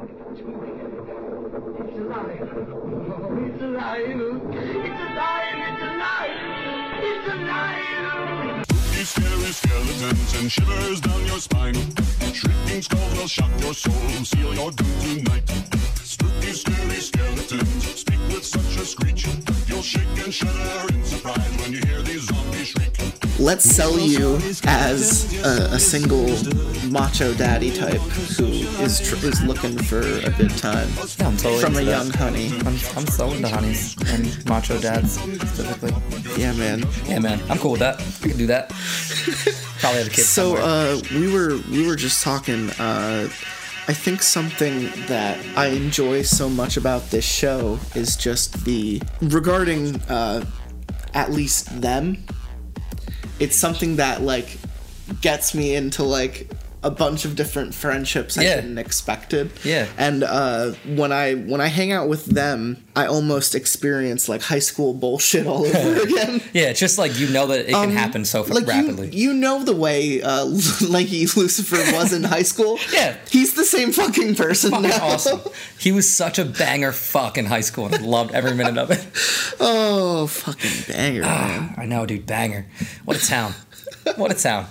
It's alive. Oh, it's alive. It's alive. It's alive. It's alive. Scary skeletons and shivers down your spine. Shrieking skulls will shock your soul, seal your doom tonight. Spooky, scary skeletons speak with such a screech. You'll shake and shudder in surprise when you hear these zombies shriek. Let's sell you as a, a single macho daddy type who is tr- is looking for a good time Yeah, I'm totally from a that. young honey. I'm, I'm so into honeys and macho dads specifically. Yeah, man. Yeah, man, I'm cool with that. I can do that. Probably have a kid. So uh, we were we were just talking. Uh, I think something that I enjoy so much about this show is just the regarding uh, at least them. It's something that like gets me into like a bunch of different friendships I Yeah. didn't expected. Yeah. And uh, when I when I hang out with them, I almost experience like high school bullshit all over again. yeah, it's just like you know that it can happen so Um, like rapidly. You, you know the way uh, Lanky Lucifer was in high school. Yeah. he's the same fucking person fucking now. awesome. He was such a banger fuck in high school, and I loved every minute of it. oh, fucking banger, Ah. I know, dude, banger. What a town. What a town.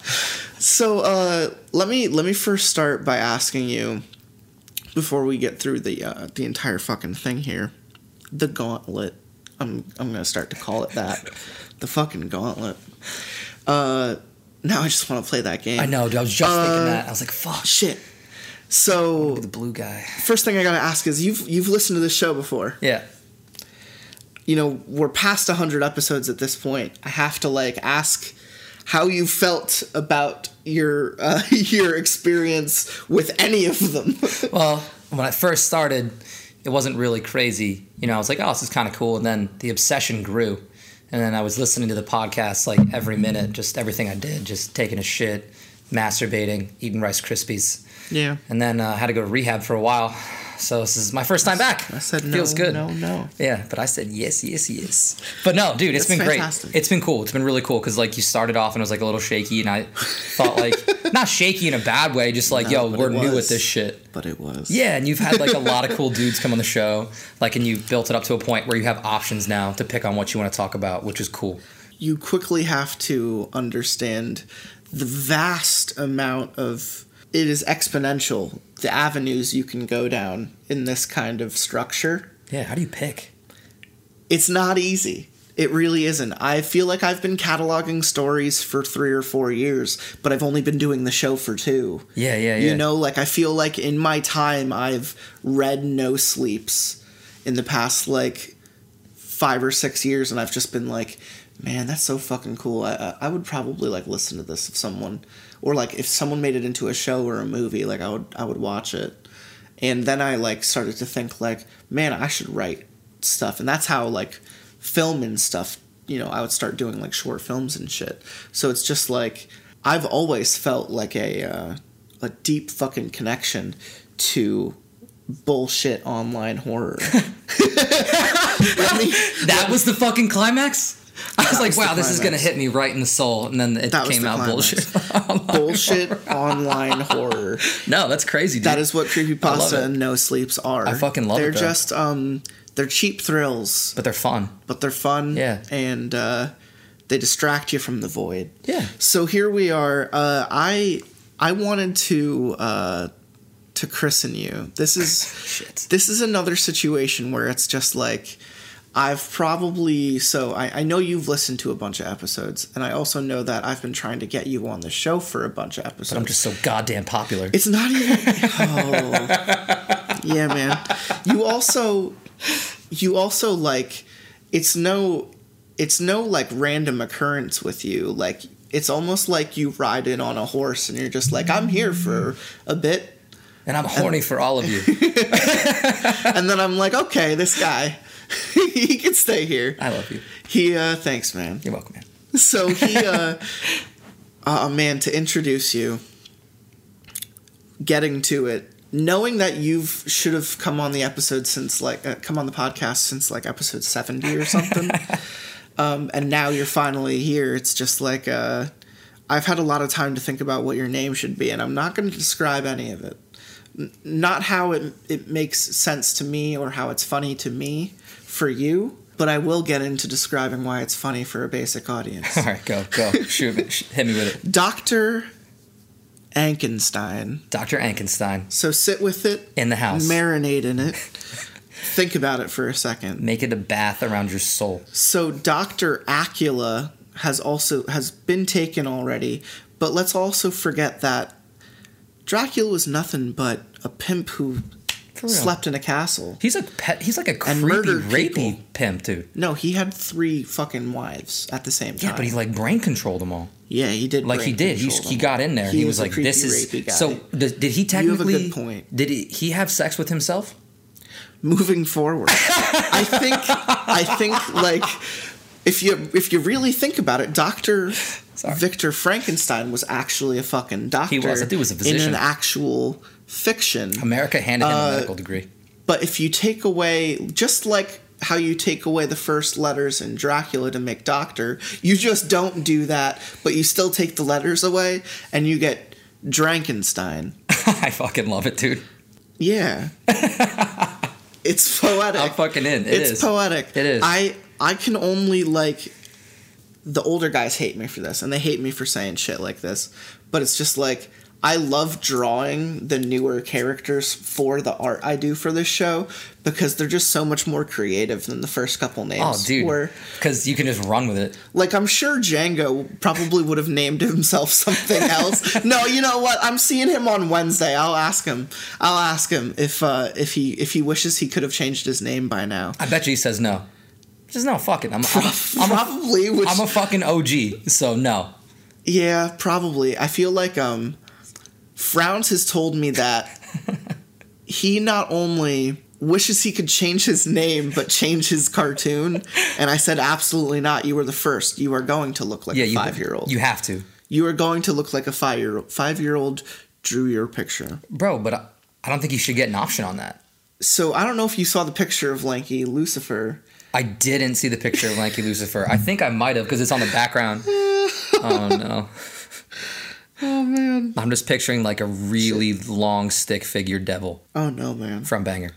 So uh, let me let me first start by asking you before we get through the uh, the entire fucking thing here, the gauntlet. I'm I'm gonna start to call it that, the fucking gauntlet. Uh, now I just want to play that game. I know, dude. I was just Uh, thinking that. I was like, fuck. Shit. So The blue guy. first thing I gotta ask is you've you've listened to this show before. Yeah. you know we're past 100 episodes at this point i have to like ask how you felt about your uh, your experience with any of them Well, when I first started, it wasn't really crazy. You know, I was like, oh, this is kind of cool. And then the obsession grew. And then I was listening to the podcast like every minute, just everything I did, just taking a shit, masturbating, eating Rice Krispies. yeah And then uh, I had to go to rehab for a while. So this is my first time back. i said no Feels good. no no Yeah, but I said yes, yes, yes. But no, dude, it's That's been fantastic. great. It's been cool. It's been really cool because like you started off and it was like a little shaky, and I thought like not shaky in a bad way, just like No, yo, we're new with this shit. but it was Yeah, and you've had like a lot of cool dudes come on the show, like, and you've built it up to a point where you have options now to pick on what you want to talk about, which is cool. you quickly have to understand the vast amount of it is exponential the avenues you can go down in this kind of structure Yeah, how do you pick? it's not easy. It really isn't. I feel like I've been cataloging stories for three or four years, but I've only been doing the show for two. Yeah, yeah, yeah. You know, like I feel like in my time I've read No Sleeps in the past like five or six years, and I've just been like, man, that's so fucking cool. I I- would probably like listen to this if someone, or like if someone made it into a show or a movie, like I would I would watch it. And then I like started to think like, man, I should write stuff, and that's how like film and stuff. You know, I would start doing like short films and shit. So it's just like I've always felt like a uh, a deep fucking connection to bullshit online horror. Me, That was the fucking climax. I was like, was wow, this is gonna hit me right in the soul, and then it That came out climax. bullshit. bullshit online horror. no, that's crazy, dude. That is what creepypasta and no sleeps are. I fucking love it, They're just um they're cheap thrills, but they're fun. but they're fun. Yeah. And uh they distract you from the void. Yeah. So here we are. Uh I I wanted to uh to christen you. This is Shit. this is another situation where it's just like I've probably so I, I know you've listened to a bunch of episodes, and I also know that I've been trying to get you on the show for a bunch of episodes. But I'm just so goddamn popular. It's not even. Oh, yeah, man. You also, you also like. It's no, it's no like random occurrence with you. Like it's almost like you ride in on a horse and you're just like, I'm here for a bit, and I'm horny for all of you. and then I'm like, okay, this guy, he can stay here. I love you. He, uh, thanks, man. You're welcome, man. So he, uh, uh, man, to introduce you, getting to it, knowing that you've should have come on the episode since like uh, come on the podcast since like episode seventy or something, um, and now you're finally here. It's just like uh, I've had a lot of time to think about what your name should be, and I'm not going to describe any of it. N- not how it it makes sense to me or how it's funny to me for you, but I will get into describing why it's funny for a basic audience. All right, go, go. Shoot, hit me with it. Dr. Enkenstein. Dr. Enkenstein So sit with it, in the house. marinate in it. Think about it for a second. Make it a bath around your soul. So Dr. Acula has also has been taken already, but let's also forget that Dracula was nothing but a pimp who. Slept in a castle. He's a pet. He's like a creepy, rapey people. pimp, dude. No, he had three fucking wives at the same time. Yeah, but he like brain controlled them all. yeah, he did. Like he did. He, he got in there. He He, was was, like, "This is." guy. So did, did he You have a technically? good point. Did he, he have sex with himself? moving forward. I think I think like if you if you really think about it, Doctor Victor Frankenstein was actually a fucking doctor. He was. That dude was a physician in an actual fiction. America handed him Uh, a medical degree. But if you take away just like how you take away the first letters in Dracula to make Doctor, you just don't do that, but you still take the letters away and you get Drankenstein. I fucking love it, dude. Yeah. it's poetic. I'm fucking in. It it's is. poetic. It is. I I can only like the older guys hate me for this, and they hate me for saying shit like this. But it's just like I love drawing the newer characters for the art I do for this show because they're just so much more creative than the first couple names. Oh, dude. Because you can just run with it. Like I'm sure Django probably would have named himself something else. no, you know what? I'm seeing him on Wednesday. I'll ask him. I'll ask him if uh, if he if he wishes he could have changed his name by now. I bet you he says no. Just no. Fuck it. I'm. I'm, I'm, a, probably. which, I'm a fucking OG. So no. yeah, probably. I feel like um, Frowns has told me that he not only wishes he could change his name but change his cartoon, and I said absolutely not. You were the first. You are going to look like Yeah, a five year old. You have to, You are going to look like a five year five year old drew your picture. bro. But I, I don't think you should get an option on that. So I don't know if you saw the picture of lanky Lucifer. I didn't see the picture of Lanky Lucifer. I think I might have because it's on the background. oh no. Oh man. I'm just picturing like a really long stick figure devil Oh no, man. from Banger.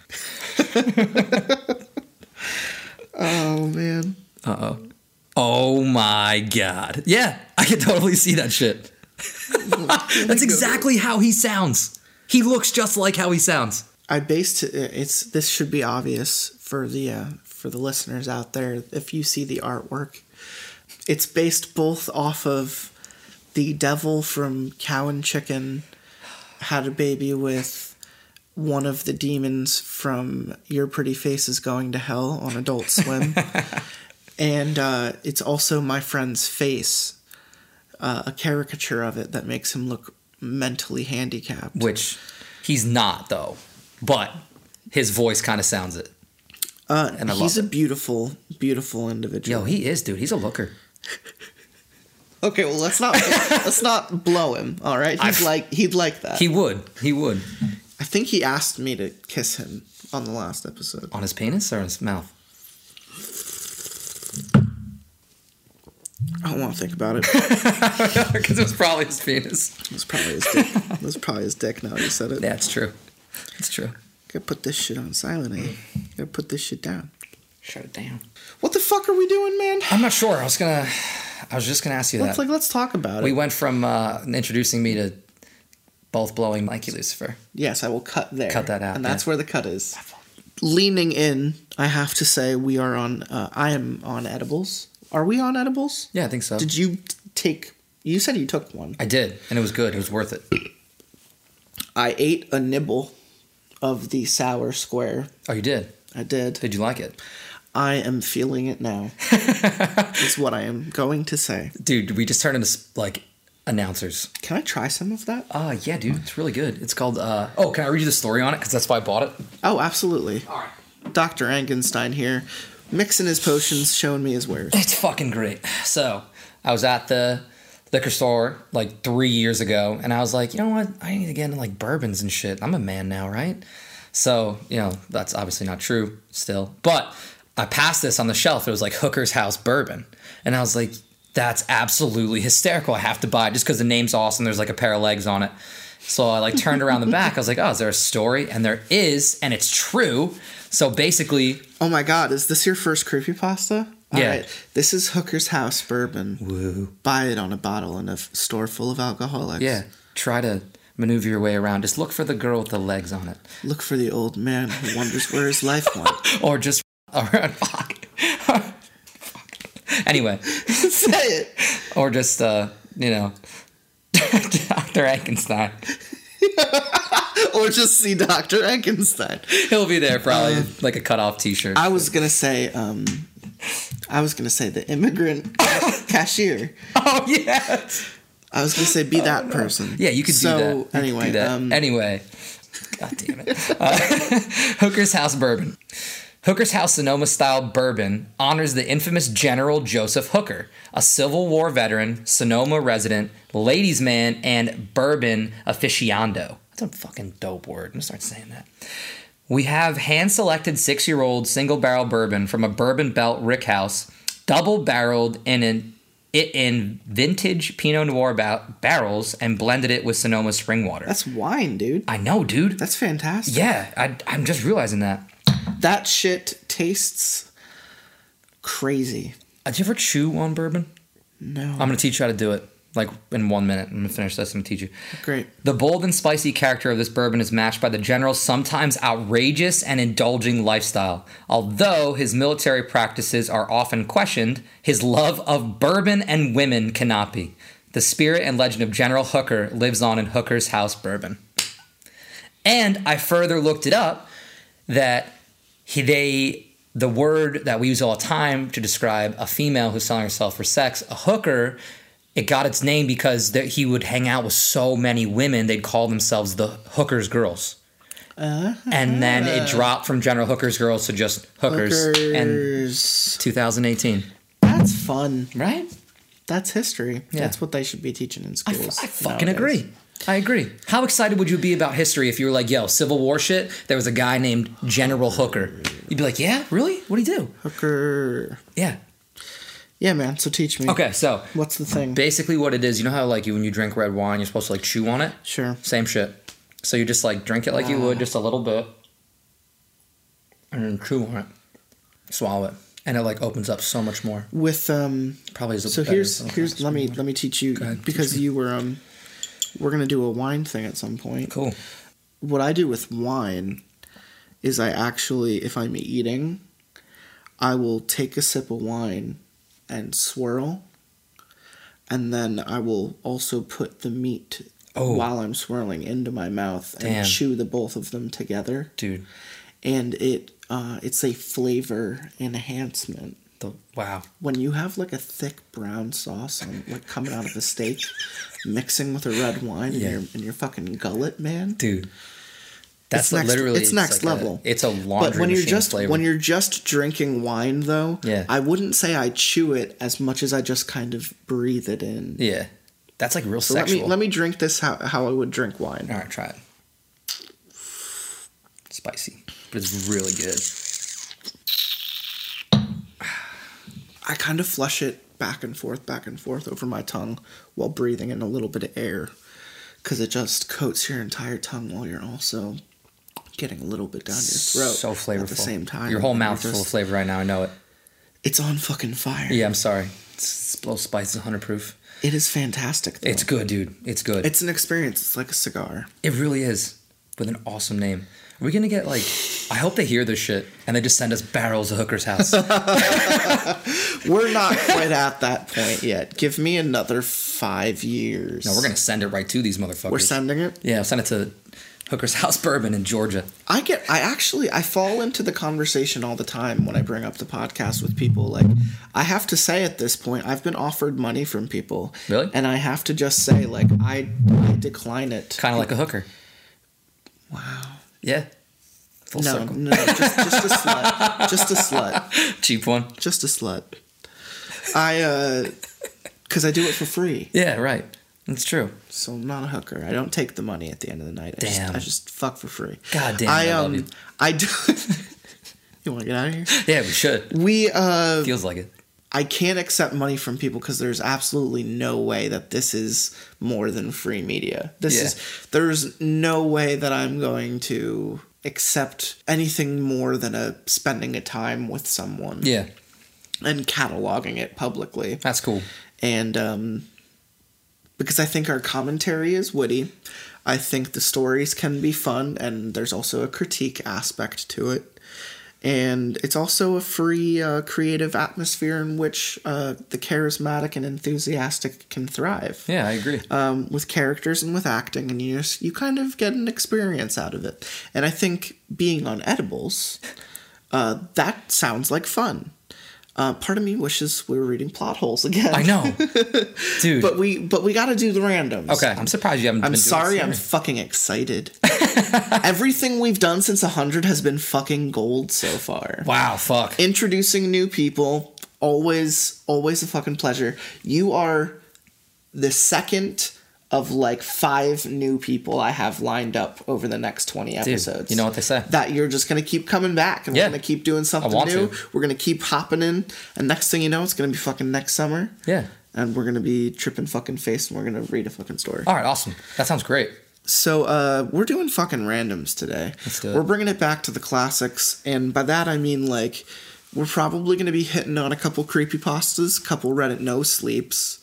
Oh man. Uh oh. Oh my god. Yeah, I can totally see that shit. That's exactly how he sounds. He looks just like how he sounds. I based it. It's this should be obvious for the uh, for the listeners out there. If you see the artwork, it's based both off of the devil from Cow and Chicken had a baby with one of the demons from Your Pretty Face is Going to Hell on Adult Swim, and uh, it's also my friend's face, uh, a caricature of it that makes him look mentally handicapped. Which he's not though. But his voice kind of sounds it. Uh, And I he's a beautiful, beautiful individual. Yo, he is, dude. He's a looker. okay, well let's not let's not blow him. All right, he'd I- like he'd like that. He would. He would. I think he asked me to kiss him on the last episode. On his penis or his mouth? I don't want to think about it. Because it was probably his penis. It was probably his dick. It was probably his dick. Now you said it. Yeah, it's true. It's true. Gotta put this shit on silent. Eh? Gotta put this shit down. Shut it down. What the fuck are we doing, man? I'm not sure. I was gonna. I was just gonna ask you Let's that. like let's talk about we it. We went from uh, introducing me to both blowing Mikey Lucifer. Yes, I will cut there. Cut that out, and that's yeah. where the cut is. Leaning in, I have to say we are on. Uh, I am on edibles. Are we on edibles? Yeah, I think so. Did you t- take? You said you took one. I did, and it was good. It was worth it. I ate a nibble of the sour square. Oh, you did. I did. Did you like it, I am feeling it now. is what I am going to say. dude? We just turned into like announcers. Can I try some of that? Uh yeah, dude. It's really good. It's called. uh Oh, can I read you the story on it? Because that's why I bought it. Oh, absolutely. All right. Dr. Enkenstein here, mixing his potions, showing me his wares. It's fucking great. So I was at the liquor store like three years ago, and I was like, you know what? I need to get into like bourbons and shit. I'm a man now, right? So you know that's obviously not true still, but I passed this on the shelf. It was like Hooker's House Bourbon, and I was like, that's absolutely hysterical. I have to buy it just because the name's awesome. There's like a pair of legs on it. So I like turned around the back. I was like, oh, is there a story? And there is, and it's true. So basically, Oh my god, is this your first creepypasta? Yeah. Alright, This is Hooker's House bourbon. woo. Buy it on a bottle in a f- store full of alcoholics. Yeah, try to maneuver your way around. Just look for the girl with the legs on it, Look for the old man who wonders where his life went. or just or fuck. anyway, Say it. or just uh, you know, Dr. Frankenstein. Or just see Dr. Enkenstein. He'll be there probably, like a cut off T-shirt. I was gonna say, um, I was gonna say the immigrant cashier. oh yeah, I was gonna say be that person. yeah. You could so, do that. You Anyway, do that. Um, anyway, god damn it. Uh, Hooker's House Bourbon. Hooker's House Sonoma style bourbon honors the infamous General Joseph Hooker, a Civil War veteran, Sonoma resident, ladies' man, and bourbon aficionado. That's a fucking dope word. I'm gonna start saying that. We have hand selected six year old single barrel bourbon from a bourbon belt rick house, double barreled in an it in vintage Pinot Noir ba- barrels and blended it with Sonoma spring water. that's wine, dude. I know, dude. That's fantastic. yeah, I, I'm just realizing that. That shit tastes crazy. Did you ever chew on bourbon? No. I'm gonna teach you how to do it. Like in one minute, I'm gonna finish this. I'm gonna teach you. Great. The bold and spicy character of this bourbon is matched by the general's sometimes outrageous and indulging lifestyle. Although his military practices are often questioned, his love of bourbon and women cannot be. The spirit and legend of General Hooker lives on in Hooker's House Bourbon. And I further looked it up that he, they the word that we use all the time to describe a female who's selling herself for sex, a hooker, it got its name because there, he would hang out with so many women they'd call themselves the hookers girls. Uh-huh. And then it dropped from General Hookers Girls to just hookers. And 2018, That's fun. right? That's history. Yeah. That's what they should be teaching in schools. f- I fucking nowadays. agree. I agree. How excited would you be about history if you were like, yo, Civil War shit, there was a guy named General Hooker? You'd be like, yeah, really? What'd he do? Hooker. Yeah. Yeah, man. So teach me. Okay, so What's the thing? basically what it is, you know how like you when you drink red wine, you're supposed to like chew on it? Sure. Same shit. So you just like drink it like you would, just a little bit, and then chew on it, swallow it, and it like opens up so much more. With um. Probably is a So better- here's here's let me let me teach you ahead, teach because me. you were um. We're gonna do a wine thing at some point. cool. What I do with wine is I actually, if I'm eating, I will take a sip of wine and swirl, and then I will also put the meat Oh. while I'm swirling into my mouth and chew the both of them together, Dude, and it uh, it's a flavor enhancement. The wow. When you have like a thick brown sauce on like coming out of a steak, mixing with a red wine Yeah. in your in your fucking gullet, man. Dude. That's It's next- literally it's next like a- level. it's a laundry But when you're just flavor. when you're just drinking wine though, Yeah. I wouldn't say I chew it as much as I just kind of breathe it in. yeah, that's like real So sexual. let me let me drink this how how I would drink wine. All right, try it. Spicy, but it's really good. I kind of flush it back and forth, back and forth over my tongue while breathing in a little bit of air, because it just coats your entire tongue while you're also getting a little bit down your throat. So flavorful at the same time. Your whole mouth's full of flavor right now. I know it. It's on fucking fire. Yeah, I'm sorry. It's, spice, 100 proof. It is fantastic. Though. It's good, dude. It's good. It's an experience. It's like a cigar. it really is. With an awesome name. Are we gonna get like? I hope they hear this shit and they just send us barrels of Hooker's House. We're not quite at that point yet. Give me another five years. no, we're gonna send it right to these motherfuckers. We're sending it. Yeah, send it to Hooker's House Bourbon in Georgia. I get. I actually. I fall into the conversation all the time when I bring up the podcast with people. Like, I have to say at this point, I've been offered money from people. Really? And I have to just say, like, I, I decline it. Kind of like a hooker. Wow. Yeah. Full No, circle. no, just, just a slut. Just a slut. Cheap one. Just a slut. I, uh, because I do it for free. Yeah, right. That's true. So I'm not a hooker. I don't take the money at the end of the night. I Damn. Just, I just fuck for free. God damn, I I um you. I do. you want to get out of here? Yeah, we should. We uh Feels like it. I can't accept money from people because there's absolutely no way that this is more than free media. This Yeah. is there's no way that I'm going to accept anything more than a spending a time with someone Yeah, and cataloging it publicly. that's cool. And um because I think our commentary is witty. I think the stories can be fun and there's also a critique aspect to it. And it's also a free, uh, creative atmosphere in which uh, the charismatic and enthusiastic can thrive. Yeah, I agree. Um, with characters and with acting, and you just you kind of get an experience out of it. And I think being on edibles, uh, that sounds like fun. Uh, part of me wishes we were reading plot holes again. I know, dude. but we but we got to do the randoms. okay, I'm surprised you haven't. I'm been sorry, I'm fucking excited. Everything we've done since 100 has been fucking gold so far. Wow, fuck. Introducing new people, always, always a fucking pleasure. You are the second of like five new people I have lined up over the next 20 episodes. you know what they say. That you're just gonna keep coming back and Yeah. we're gonna keep doing something new. to. We're gonna keep hopping in, and next thing you know, it's gonna be fucking next summer. Yeah. And we're gonna be tripping fucking face and we're gonna read a fucking story. All right, awesome. That sounds great. So uh, we're doing fucking randoms today. Let's do it. We're bringing it back to the classics, and by that I mean like we're probably going to be hitting on a couple creepy creepypastas, couple Reddit no sleeps.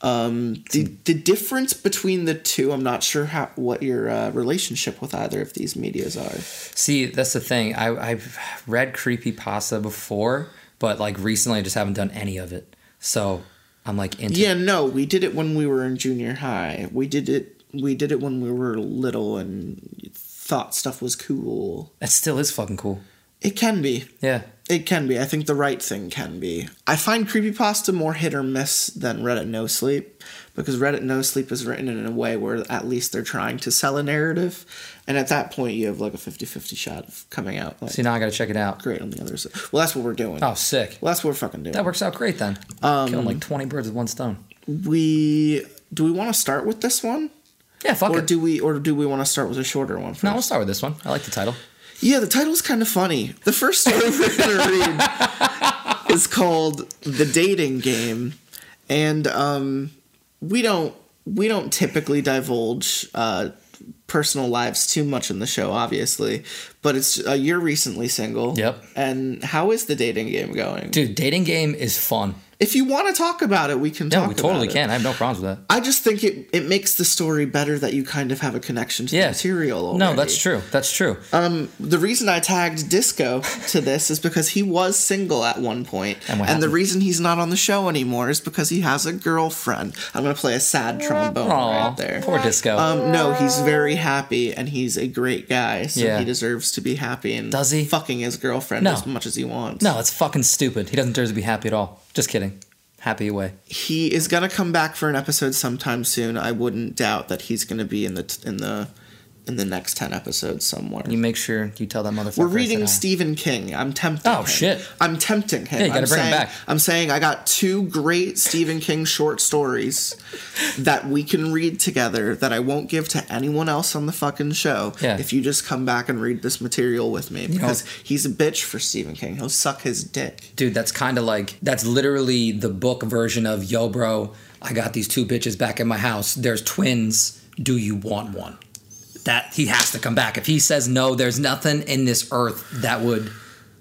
Um, the the difference between the two, I'm not sure how what your uh, relationship with either of these medias are. See, that's the thing. I, I've read creepy pasta before, but like recently, I just haven't done any of it. So I'm like into. Yeah, no, we did it when we were in junior high. We did it. We did it when we were little and thought stuff was cool. That still is fucking cool. It can be. Yeah. It can be. I think the right thing can be. I find creepypasta more hit or miss than Reddit No Sleep because Reddit No Sleep is written in a way where at least they're trying to sell a narrative. And at that point, you have like a 50 50 shot of coming out like, See, now I gotta check it out. great on the other side. Well, that's what we're doing. Oh, sick. Well, that's what we're fucking doing. That works out great then. Um, Killing like 20 birds with one stone. we. Do we want to start with this one? Yeah, fuck Or it. do we or do we want to start with a shorter one first? no, we'll start with this one. I like the title. Yeah, the title's kind of funny. The first story we're gonna read is called "The Dating Game," and um, we don't we don't typically divulge uh, personal lives too much in the show, obviously. But it's uh, you're recently single. Yep. And how is the dating game going? Dude, dating game is fun. If you want to talk about it, we can. No, talk we totally can. I have no problems with that. I just think it, it makes the story better that you kind of have a connection to Yeah. the material. Already. No, that's true. That's true. Um, the reason I tagged Disco to this is because he was single at one point, And and the reason he's not on the show anymore is because he has a girlfriend. I'm gonna play a sad trombone Aw, right there. poor disco. Um, no, he's very happy and he's a great guy, so Yeah. he deserves to be happy and Does he? fucking his girlfriend No. as much as he wants. no, it's fucking stupid. He doesn't deserve to be happy at all. Just kidding. Happy away. he is gonna come back for an episode sometime soon. I wouldn't doubt that he's gonna be in the t- in the in the next ten episodes somewhere. You make sure you tell that motherfucker. We're reading. Stephen King. I'm tempting. Oh, him. shit. I'm tempting him. Yeah, you gotta I'm bring him saying, back. I'm saying I got two great Stephen King short stories that we can read together that I won't give to anyone else on the fucking show. Yeah. If you just come back and read this material with me, because he's a bitch for Stephen King. He'll suck his dick. Dude, that's kind of like that's literally the book version of Yo, bro. I got these two bitches back in my house. There's twins. Do you want one? That he has to come back. If he says no, there's nothing in this earth that would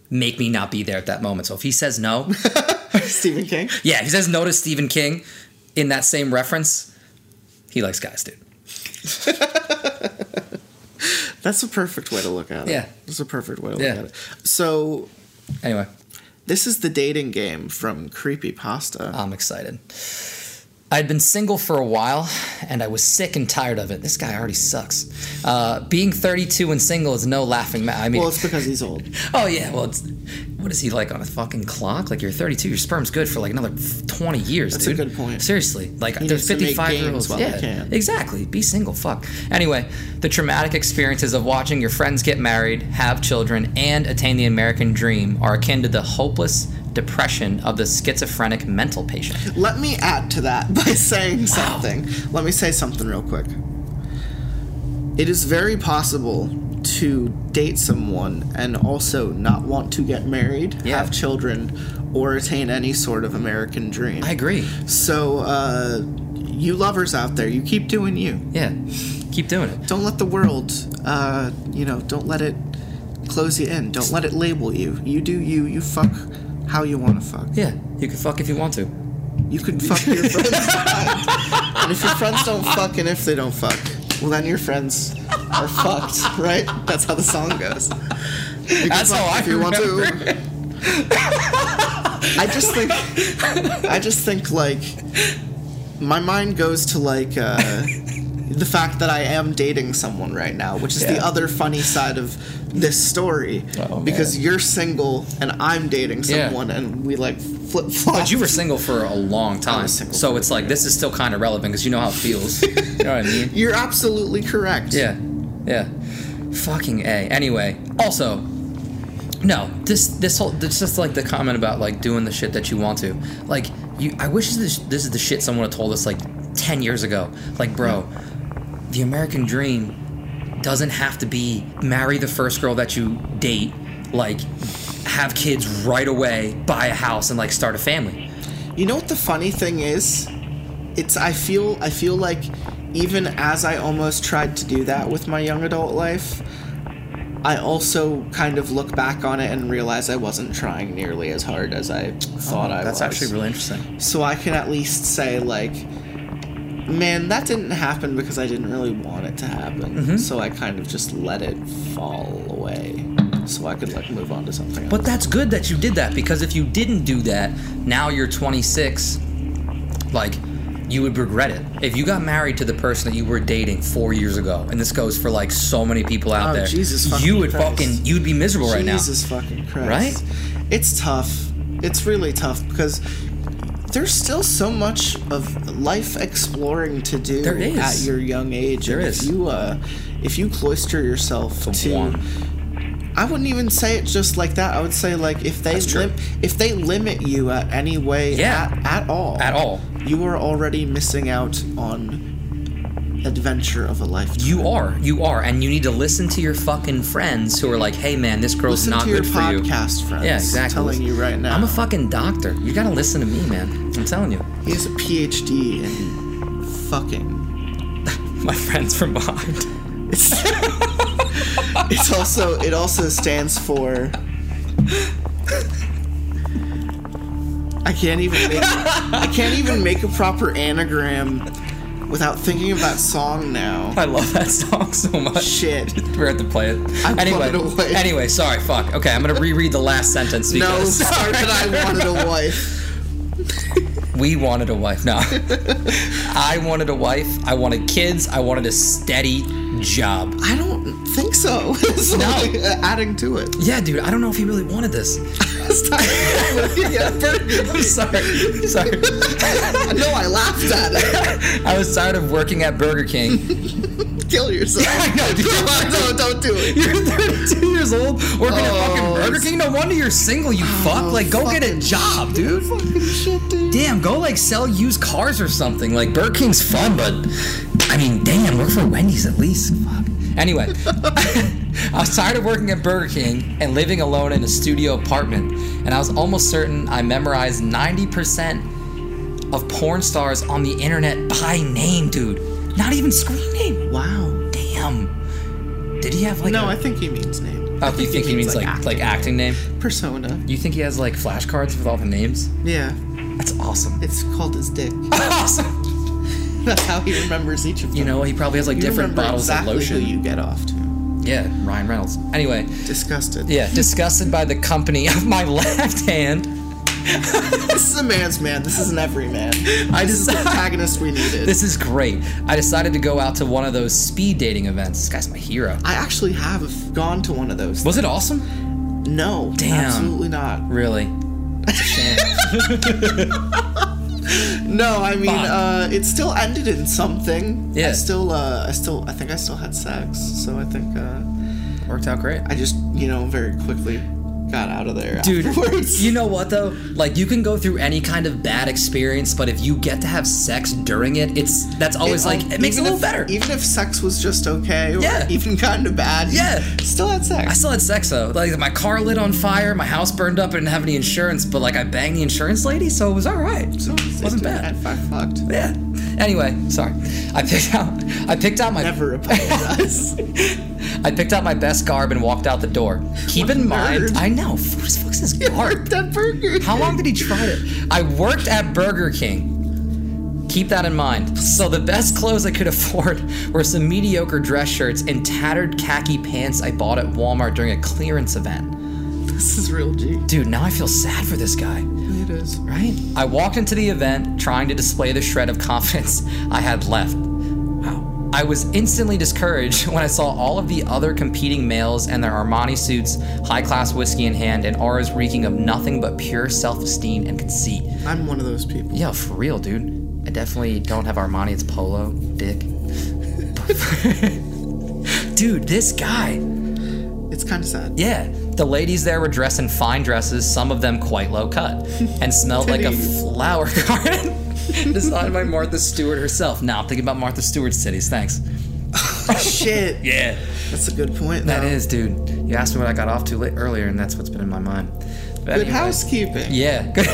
make me not be there at that moment. So if he says no, Stephen King. yeah, he says no to Stephen King in that same reference, he likes guys, dude. That's a perfect way to look at it. Yeah. That's a perfect way to look Yeah. at it. So Anyway, this is the dating game from Creepy Pasta. I'm excited. I'd been single for a while, and I was sick and tired of it. This guy already sucks. Uh, being 32 and single is no laughing matter. I mean, well, it's because he's old. oh yeah, well, it's what is he like on a fucking clock? Like you're 32, your sperm's good for like another 20 years, That's a dude. good point. Seriously, like He there's needs to make 55 year olds. Yeah, can. exactly. Be single. Fuck. Anyway, the traumatic experiences of watching your friends get married, have children, and attain the American dream are akin to the hopeless depression of the schizophrenic mental patient. Let me add to that by saying something. Let me say something real quick. It is very possible to date someone and also not want to get married, Yeah. have children, or attain any sort of American dream. I agree. so, uh, you lovers out there, you keep doing you. Yeah. Keep doing it. Don't let the world, uh, you know, don't let it close you in. Don't let it label you. You do you. You fuck how you want to fuck. Yeah. You can fuck if you want to. You can fuck your friends. and if your friends don't fuck, and if they don't fuck, well, then your friends are fucked, right? That's how the song goes. That's how I if you want remember to. I just think, I just think like, my mind goes to like uh, the fact that I am dating someone right now, which is the other funny side of this story, Oh, because you're single and I'm dating Yeah. someone, and we like flip flop. But you were single for a long time. So it's like, this is still kind of relevant because you know how it feels. you know what I mean? You're absolutely correct. Yeah, yeah. Fucking a. Anyway, also, no. This this whole this just like the comment about like doing the shit that you want to. Like you, I wish this this is the shit someone had told us like ten years ago. Like, bro, the American dream doesn't have to be marry the first girl that you date. Like, have kids right away, buy a house, and like start a family. You know what the funny thing is? It's I feel I feel like even as I almost tried to do that with my young adult life, I also kind of look back on it and realize I wasn't trying nearly as hard as I oh, thought I Oh, That's was. actually really interesting. so I can at least say like man, that didn't happen because I didn't really want it to happen. Mm-hmm. So I kind of just let it fall away. So I could like move on to something else. But that's good that you did that because if you didn't do that, now you're 26, like you would regret it. If you got married to the person that you were dating four years ago, and this goes for like so many people out Oh, there, Jesus you would Christ. fucking you'd be miserable right now. Jesus fucking Christ. Right? It's tough. It's really tough because there's still so much of life exploring to do at your young age. There and is. If you uh, if you cloister yourself To to, one. I wouldn't even say it just like that. I would say like if they lim- if they limit you at any way Yeah. at, at all At all. you are already missing out on adventure of a lifetime. You are, you are, and you need to listen to your fucking friends who are like, "Hey, man, this girl's Listen not to your good for you." podcast friends. Yeah, exactly. Telling you right now. I'm a fucking doctor. You gotta listen to me, man. I'm telling you. He has a PhD in fucking. My friends from behind. It's, it's also it also stands for. I can't even make, I can't even make a proper anagram without thinking of that song now. I love that song so much. Shit. We're at to play it. I anyway, it away. anyway, sorry, fuck. Okay, I'm gonna reread the last sentence No, sorry that I wanted a wife. we wanted a wife. No, I wanted a wife. I wanted kids. I wanted a steady job. I don't think so. It's No. like adding to it. Yeah, dude. I don't know if he really wanted this. Stop looking at Burger I'm sorry. Sorry. No, I laughed at it. I was tired of working at Burger King. Kill yourself. I know, dude. no, don't do it. You're 32 years old, working at fucking Oh, Burger King. No wonder you're single. You oh, fuck. Like, go get a job, dude. Fucking shit, dude. Damn, go like sell used cars or something. Like Burger King's fun, but I mean, damn, work for Wendy's at least. Fuck. Anyway, I was tired of working at Burger King and living alone in a studio apartment, and I was almost certain I memorized 90% of porn stars on the internet by name, dude. Not even screen name. Wow. Damn. Did he have like? No, a- I think he means name. Oh, you think he means like like acting name? persona. You think he has like flashcards with all the names? Yeah, That's awesome. it's called his dick. awesome. That's how he remembers each of them. You know, he probably has like You different bottles exactly of lotion. You get off to? Yeah, Ryan Reynolds. Anyway, Disgusted. yeah, disgusted by the company of my left hand, This is a man's man. This is an everyman. I This is the protagonist we needed. This is great. I decided to go out to one of those speed dating events. This guy's my hero. I actually have gone to one of those. Was it awesome? No, Damn. absolutely not. Really? That's a shame. No, I mean, uh, it still ended in something. Yeah. I still, uh, I still, I think I still had sex. So I think, uh, Worked out great. I just, you know, very quickly got out of there Dude, afterwards. you know what though? Like you can go through any kind of bad experience, but if you get to have sex during it, it's that's always like it makes it a little if- better. Even if sex was just okay, or Yeah. even kind of bad, Yeah. still had sex. I still had sex though. Like my car lit on fire, my house burned up, I didn't have any insurance, but like I banged the insurance lady, so it was all right. So it wasn't bad. I fucked. Yeah. Anyway, sorry. I picked out I picked out my Never apologize. I picked out my best garb and walked out the door. Keep What in mind, nerd. I know. Who the fuck's this garb? worked at Burger How long did he try it? I worked at Burger King. Keep that in mind. So the best clothes I could afford were some mediocre dress shirts and tattered khaki pants I bought at Walmart during a clearance event. This is real G. Dude, now I feel sad for this guy. It is. Right? I walked into the event trying to display the shred of confidence I had left. Wow. I was instantly discouraged when I saw all of the other competing males and their Armani suits, high class whiskey in hand, and auras reeking of nothing but pure self esteem and conceit. I'm one of those people. Yeah, for real, dude. I definitely don't have Armani, it's polo, dick. dude, this guy. It's kind of sad. Yeah, the ladies there were dressed in fine dresses, some of them quite low cut, and smelled like a flower garden designed by Martha Stewart herself. Now I'm thinking about Martha Stewart's titties. Thanks. Shit. Yeah, That's a good point. that though. is, dude. You asked me what I got off to late earlier, and that's what's been in my mind. But good anyway, housekeeping. Yeah, good.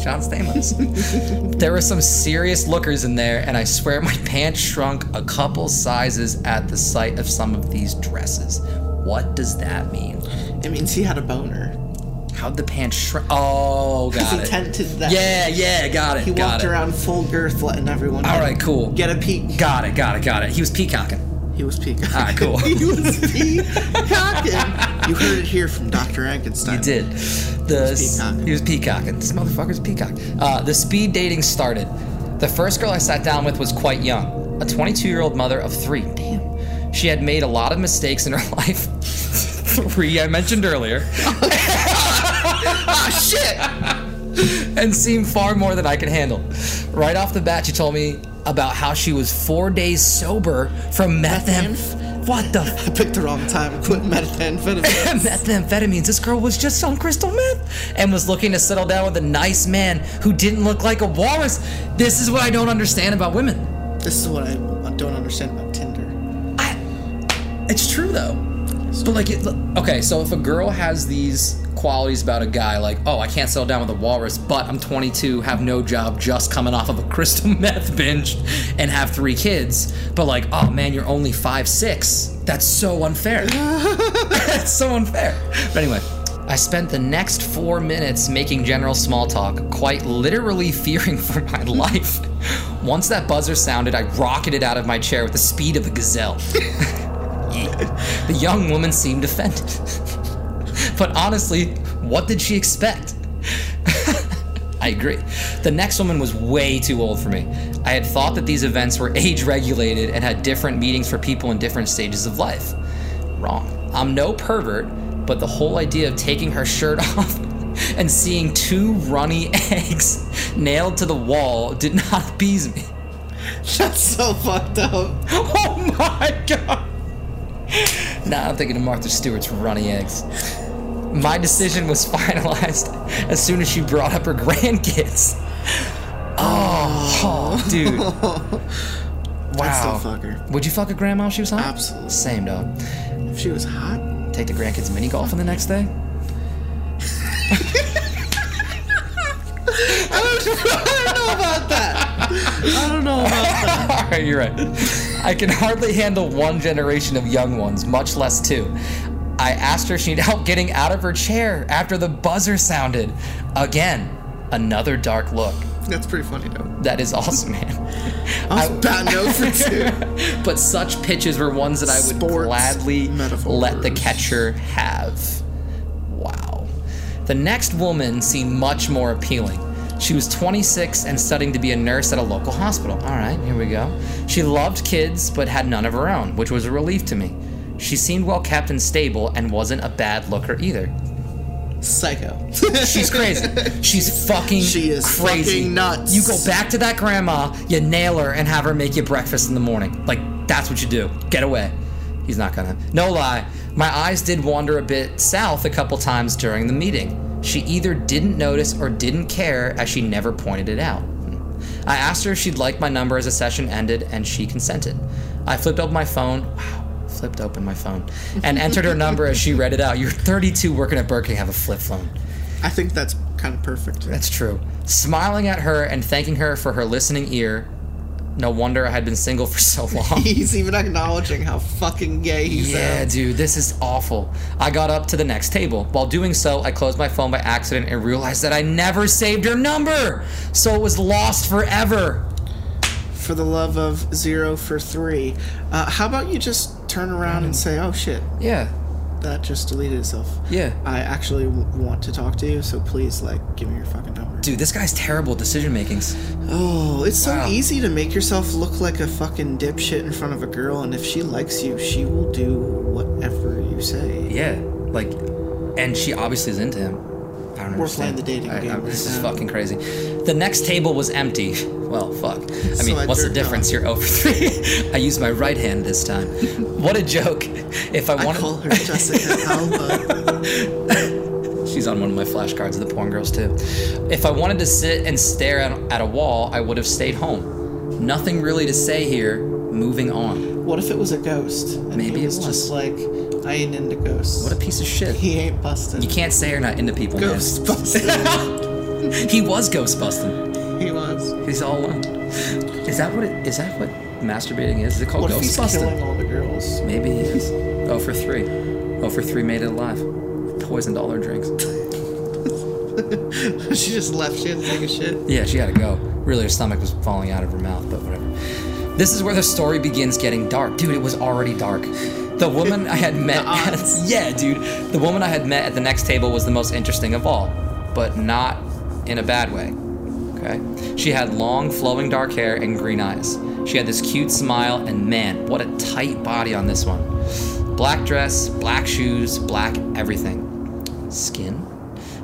John Stamos. there were some serious lookers in there, and I swear my pants shrunk a couple sizes at the sight of some of these dresses. What does that mean? It means he had a boner. How'd the pants shrink? Oh, got he it. tented that. Yeah, yeah, got it. He got walked it. around full girth, letting everyone. All right, cool. Get a peek. Got it, got it, got it. He was peacocking. He was peacocking. All right, cool. he was peacocking. you heard it here from Dr. Enkenstein. He did. The was peacocking. he was peacocking. This motherfucker's peacock. Uh, the speed dating started. The first girl I sat down with was quite young, a 22-year-old mother of three. Damn. She had made a lot of mistakes in her life. three I mentioned earlier. Ah, shit! and seemed far more than I could handle. Right off the bat, she told me about how she was four days sober from methamph. What the I picked the wrong time. Quit methamphetamine. methamphetamines. This girl was just on crystal meth and was looking to settle down with a nice man who didn't look like a walrus. This is what I don't understand about women. this is what I don't understand about Tinder. It's true though. But like, it, okay, so if a girl has these qualities about a guy, like, oh, I can't settle down with a walrus, but I'm 22, have no job, just coming off of a crystal meth binge, and have three kids, but like, oh man, you're only five six. That's so unfair. That's so unfair. But anyway. I spent the next four minutes making general small talk, quite literally fearing for my life. Once that buzzer sounded, I rocketed out of my chair with the speed of a gazelle. The young woman seemed offended. but honestly, what did she expect? I agree. The next woman was way too old for me. I had thought that these events were age regulated and had different meetings for people in different stages of life. Wrong. I'm no pervert, but the whole idea of taking her shirt off and seeing two runny eggs nailed to the wall did not appease me. That's so fucked up. Oh my god! Nah, I'm thinking of Martha Stewart's runny eggs. My decision was finalized as soon as she brought up her grandkids. Oh, oh. dude. I'd still Wow. fuck her. Would you fuck a grandma if she was hot? Absolutely. Same, dog. If she was hot, Take the grandkids mini golfing the next day? I don't know about that. I don't know about that. All right, you're right. I can hardly handle one generation of young ones, much less two. I asked her if she needed help getting out of her chair after the buzzer sounded. Again, another dark look. That's pretty funny though. That is awesome, man. I was about batting for two. But such pitches were ones that I would Sports gladly metaphors. let the catcher have. Wow. The next woman seemed much more appealing. She was 26 and studying to be a nurse at a local hospital. All right, here we go. She loved kids but had none of her own, which was a relief to me. She seemed well kept and stable and wasn't a bad looker either. Psycho. She's crazy. She's fucking She is crazy. fucking nuts. You go back to that grandma, you nail her, and have her make you breakfast in the morning. Like, that's what you do. Get away. He's not gonna. No lie. My eyes did wander a bit south a couple times during the meeting. She either didn't notice or didn't care as she never pointed it out. I asked her if she'd like my number as the session ended, and she consented. I flipped open my phone. Wow, flipped open my phone. And entered her number as she read it out. You're 32 working at Burger King, have a flip phone. I think that's kind of perfect. That's true. Smiling at her and thanking her for her listening ear. No wonder I had been single for so long. He's even acknowledging how fucking gay he is. Yeah, sounds. dude, this is awful. I got up to the next table. While doing so, I closed my phone by accident and realized that I never saved her number. So it was lost forever. For the love of zero for three. Uh, how about you just turn around and say, oh shit, Yeah, that just deleted itself. yeah. I actually w- want to talk to you, so please, like, give me your fucking number. Dude, this guy's terrible decision makings. Oh, it's so easy to make yourself look like a fucking dipshit in front of a girl, and if she likes you, she will do whatever you say. Yeah, like, and she obviously is into him. Don't We're understand. playing the dating I- game I- right This is fucking crazy. The next table was empty. Well, fuck. I So mean, I what's the difference? off. You're over three. I used my right hand this time. What a joke. If I I wanted, call her Jessica Alba. She's on one of my flashcards of the porn girls too. If I wanted to sit and stare at, at a wall, I would have stayed home. Nothing really to say here. Moving on. What if it was a ghost? Maybe it was, was. just like, I ain't into ghosts. What a piece of shit. he ain't busting. You can't say you're not into people, Ghost man. He was ghost busting. he was. He's all alone. Is that what it? Is that what masturbating is? Is it called What if ghost he's busting? killing all the girls? Maybe he is. Oh for three. Oh for three made it alive. Poisoned all her drinks. she just left. She had to take a shit. Yeah, she had to go. Really, her stomach was falling out of her mouth, but whatever. This is where the story begins getting dark. Dude, it was already dark. The woman I had met. odds. yeah, dude. The woman I had met at the next table was the most interesting of all, but not in a bad way. Okay? She had long, flowing dark hair and green eyes. She had this cute smile, and man, what a tight body on this one. Black dress, black shoes, black everything. Skin?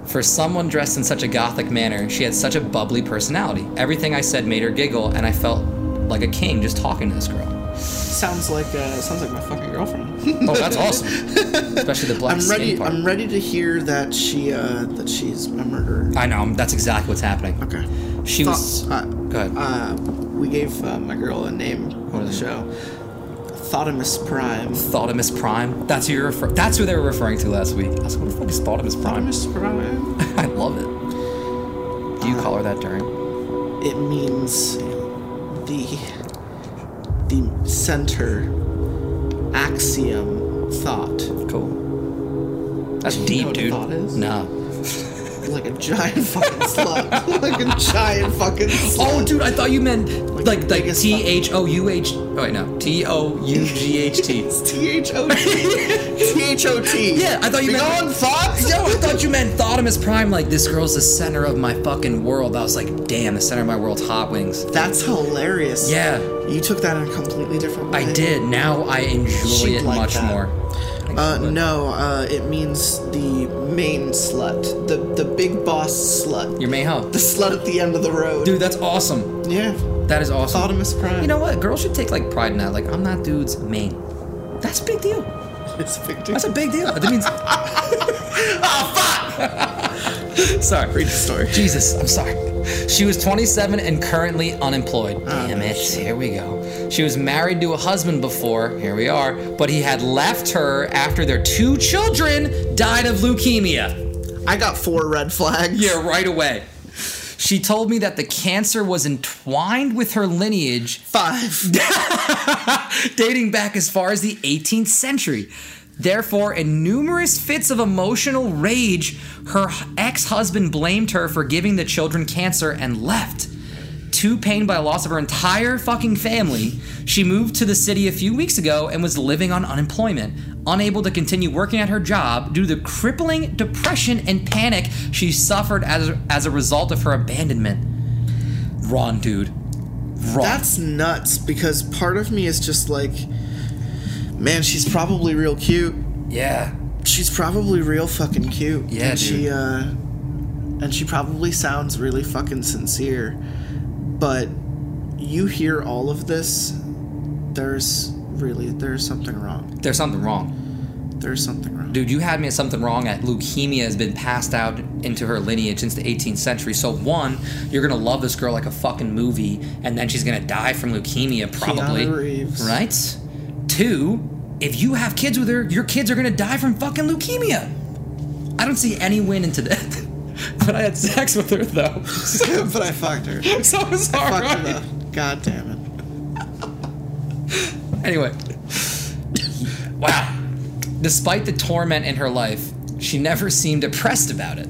For someone dressed in such a gothic manner, she had such a bubbly personality. Everything I said made her giggle, and I felt like a king just talking to this girl. Sounds like uh, sounds like my fucking girlfriend. Oh, that's awesome. Especially the black I'm ready. part. I'm ready to hear that she uh, that she's a murderer. I know, that's exactly what's happening. Okay. She Thought- was. Uh, Go ahead. uh, we gave uh, my girl a name on the it? show. Thotimus Prime. Thotimus Prime. That's who you're refer- That's who they were referring to last week. I was like, what the fuck is Thotimus Prime? Thotimus Prime. I love it. Do you call her that during? It means the the center axiom thought. Cool. That's Do you deep, know what dude. thought is? Like a giant fucking slut. like a giant fucking slut. Oh, dude, I thought you meant Like like the T H O U H. Oh wait, no. T O U G H T. It's T H O T. T H O T. Yeah, I thought you meant- thoughts. Yo, I thought you meant Thotimus Prime. Like this girl's the center of my fucking world. I was like, damn, the center of my world's hot wings. That's hilarious. Yeah, You took that in a completely different way. I did. Now I enjoy She'd it like much that. more. Uh, no, uh, it means the main slut, the the big boss slut, Your main hoe. the slut at the end of the road. Dude, that's awesome. yeah, That is awesome. Thotimus Prime. You know what? Girls should take like pride in that. Like, I'm that dude's main. That's a big deal. it's a big deal. That's a big deal. That means. oh fuck! sorry. Read the story. Jesus, I'm sorry. She was 27 and currently unemployed. Ah, Damn it. Here we go. She was married to a husband before. Here we are. But he had left her after their two children died of leukemia. I got four red flags. Yeah, right away. She told me that the cancer was entwined with her lineage Five. dating back as far as the 18th century. Therefore, in numerous fits of emotional rage, her ex husband blamed her for giving the children cancer and left. Too pained by the loss of her entire fucking family, she moved to the city a few weeks ago and was living on unemployment, unable to continue working at her job due to the crippling depression and panic she suffered as, as a result of her abandonment. Run, dude. Run. That's nuts because part of me is just like, man, she's probably real cute. yeah. She's probably real fucking cute. Yeah, and she dude. uh, and she probably sounds really fucking sincere. But you hear all of this, there's really there's something wrong. There's something wrong. There's something wrong. Dude, you had me at something wrong. At leukemia has been passed out into her lineage since the 18th century. So one, you're gonna love this girl like a fucking movie, and then she's gonna die from leukemia probably. Keanu Reeves. Right? Two, if you have kids with her, your kids are gonna die from fucking leukemia. I don't see any win into that. but I had sex with her though, but I fucked her. so it's I alright. fucked her though. God damn it. Anyway. wow. Despite the torment in her life, she never seemed depressed about it.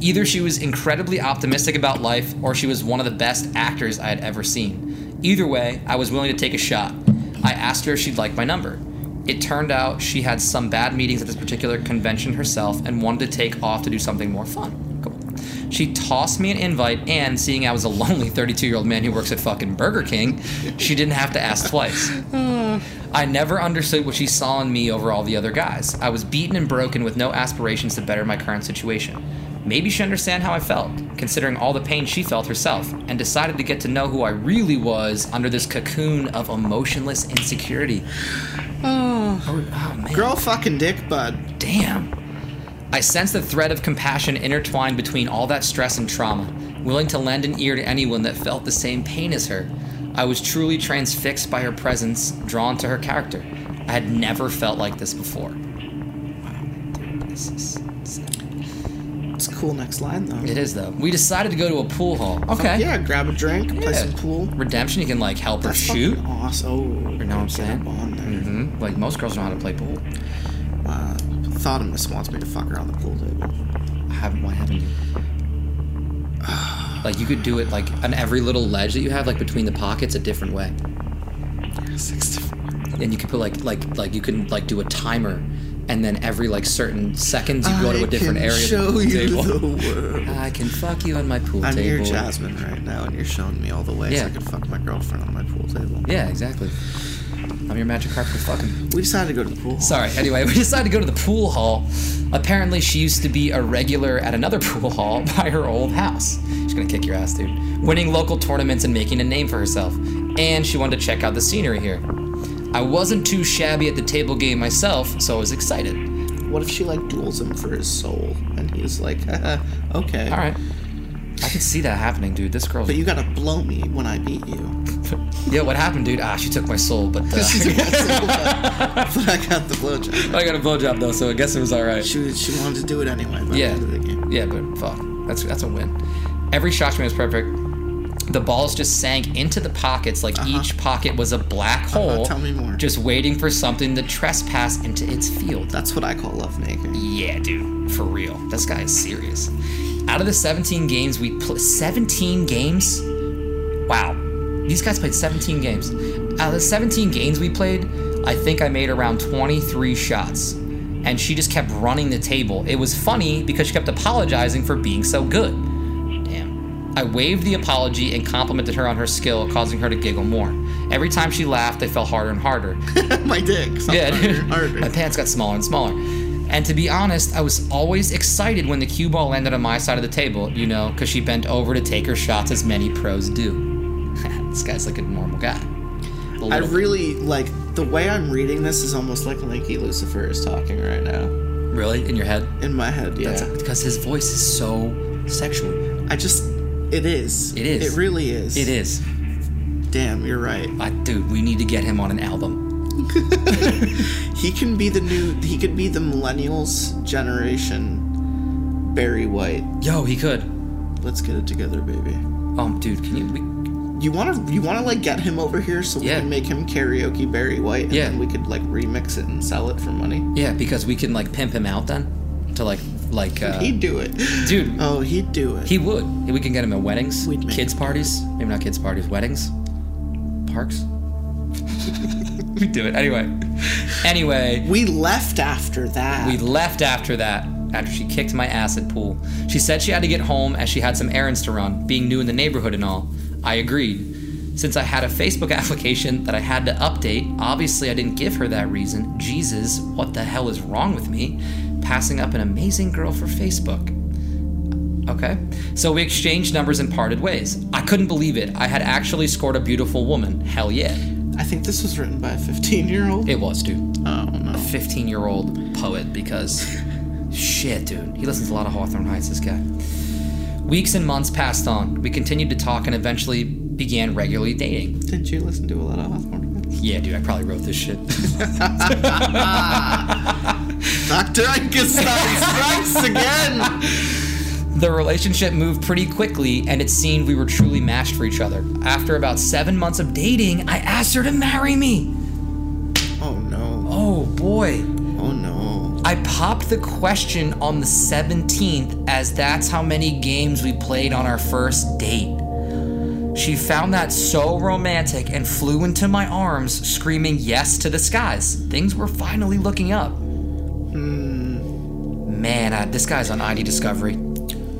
Either she was incredibly optimistic about life or she was one of the best actors I had ever seen. Either way, I was willing to take a shot. I asked her if she'd like my number. It turned out she had some bad meetings at this particular convention herself and wanted to take off to do something more fun. Cool. She tossed me an invite, and seeing I was a lonely 32 year old man who works at fucking Burger King, she didn't have to ask twice. I never understood what she saw in me over all the other guys. I was beaten and broken with no aspirations to better my current situation. Maybe she understand how I felt, considering all the pain she felt herself, and decided to get to know who I really was under this cocoon of emotionless insecurity. Oh. oh, oh man. Girl fucking dick, bud. Damn. I sensed the thread of compassion intertwined between all that stress and trauma, willing to lend an ear to anyone that felt the same pain as her. I was truly transfixed by her presence, drawn to her character. I had never felt like this before. Wow, dude, this is. It's a cool next line though. It is though. We decided to go to a pool hall. Okay. Yeah, grab a drink, play Yeah. some pool. Redemption, you can like help her That's shoot. fucking awesome. Oh, You know what I'm saying? On there. hmm Like most girls know how to play pool. Uh, Thotimus wants me to fuck her on the pool table. I haven't. Why haven't you? Like you could do it like on every little ledge that you have, like between the pockets, a different way. Six different. and you can put like like like you can like do a timer and then every like certain seconds you go to a different I area can of show the you table. the world. I can fuck you on my pool I'm table. your Jasmine right now, and you're showing me all the ways Yeah. I could fuck my girlfriend on my pool table. Yeah, exactly. I'm your magic carpet fucking. We decided to go to the pool. Sorry. Anyway, we decided to go to the pool hall. Apparently, she used to be a regular at another pool hall by her old house. She's gonna kick your ass, dude. Winning local tournaments and making a name for herself. And she wanted to check out the scenery here. I wasn't too shabby at the table game myself, so I was excited. What if she like duels him for his soul, and he's like, okay, All right. I can see that happening, dude. This girl. but you gotta blow me when I beat you. yeah, what happened, dude? Ah, she took my soul, but uh, She took my soul, but, but I got the blowjob. I got a blowjob though, so I guess it was all right. She she wanted to do it anyway. By Yeah, the end of the game. yeah, but fuck, that's that's a win. Every shot she made was perfect. The balls just sank into the pockets like each pocket was a black hole, Uh-huh. tell me more. just waiting for something to trespass into its field. That's what I call love making. Yeah, dude, for real. This guy is serious. Out of the 17 games we played, 17 games? Wow. These guys played 17 games. Out of the 17 games we played, I think I made around 23 shots. And she just kept running the table. It was funny because she kept apologizing for being so good. I waved the apology and complimented her on her skill, causing her to giggle more. Every time she laughed, they fell harder and harder. my dick. Yeah, harder, harder. My pants got smaller and smaller. And to be honest, I was always excited when the cue ball landed on my side of the table, you know, because she bent over to take her shots as many pros do. this guy's like a normal guy. A I really like the way I'm reading this is almost like Lanky Lucifer is talking right now really in your head. in my head. Yeah, That's because his voice is so sexual. I just it is. It is. It really is. It is. Damn, you're right. I, dude, we need to get him on an album. He can be the new. He could be the millennials generation. Barry White. Yo, he could. Let's get it together, baby. Um, dude, can you? We, You want to you want to like get him over here so we Yeah. can make him karaoke Barry White and Yeah. then we could like remix it and sell it for money. yeah, because we can like pimp him out then to like like uh, He'd do it. dude. Oh, he'd do it. He would. We can get him at weddings, We'd make kids him. parties. Maybe not kids parties, weddings, parks. we do it anyway. Anyway, we left after that. we left after that. After she kicked my ass at pool, she said she had to get home as she had some errands to run, being new in the neighborhood and all. I agreed. Since I had a Facebook application that I had to update, obviously I didn't give her that reason. Jesus, what the hell is wrong with me? Passing up an amazing girl for Facebook. Okay. So we exchanged numbers and parted ways. I couldn't believe it. I had actually scored a beautiful woman. Hell yeah. I think this was written by a 15 year old. It was, dude. Oh no. A 15 year old poet because shit, dude. He listens to a lot of Hawthorne Heights, this guy. Weeks and months passed on. We continued to talk and eventually began regularly dating. Didn't you listen to a lot of Hawthorne? Heights? Yeah, dude, I probably wrote this shit. Dr. Enkenstein strikes again! The relationship moved pretty quickly, and it seemed we were truly matched for each other. After about seven months of dating, I asked her to marry me. Oh no. Oh boy. Oh no. I popped the question on the 17th, as that's how many games we played on our first date. She found that so romantic and flew into my arms, screaming yes to the skies. Things were finally looking up. Man, uh, this guy's on ID Discovery.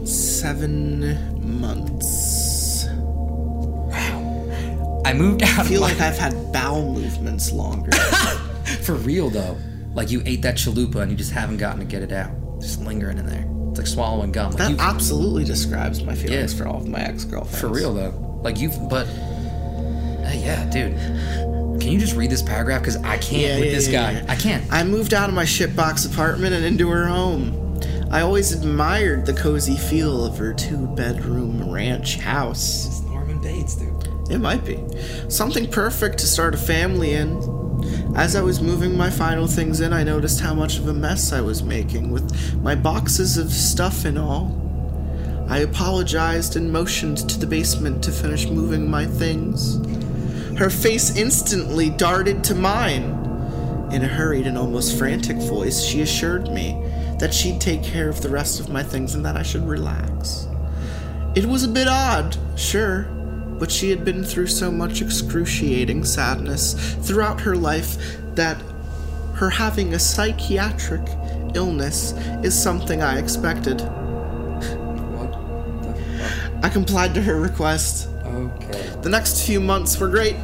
Seven months. Wow. I moved out I feel like I've had bowel movements longer. For real though, like you ate that chalupa and you just haven't gotten to get it out, just lingering in there. It's like swallowing gum. Like That you, absolutely describes my feelings Yeah. for all of my ex girlfriends. for real though, like you've But uh, yeah, dude, can you just read this paragraph? Because I can't Yeah, with yeah, this yeah, guy. I can't. I moved out of my shitbox apartment and into her home. I always admired the cozy feel of her two bedroom ranch house. It's Norman Bates, dude. It might be. Something perfect to start a family in. As I was moving my final things in, I noticed how much of a mess I was making with my boxes of stuff and all. I apologized and motioned to the basement to finish moving my things. Her face instantly darted to mine. In a hurried and almost frantic voice, she assured me that she'd take care of the rest of my things and that I should relax. It was a bit odd, sure, but she had been through so much excruciating sadness throughout her life that her having a psychiatric illness is something I expected. What I complied to her request. The Okay. The next few months were great.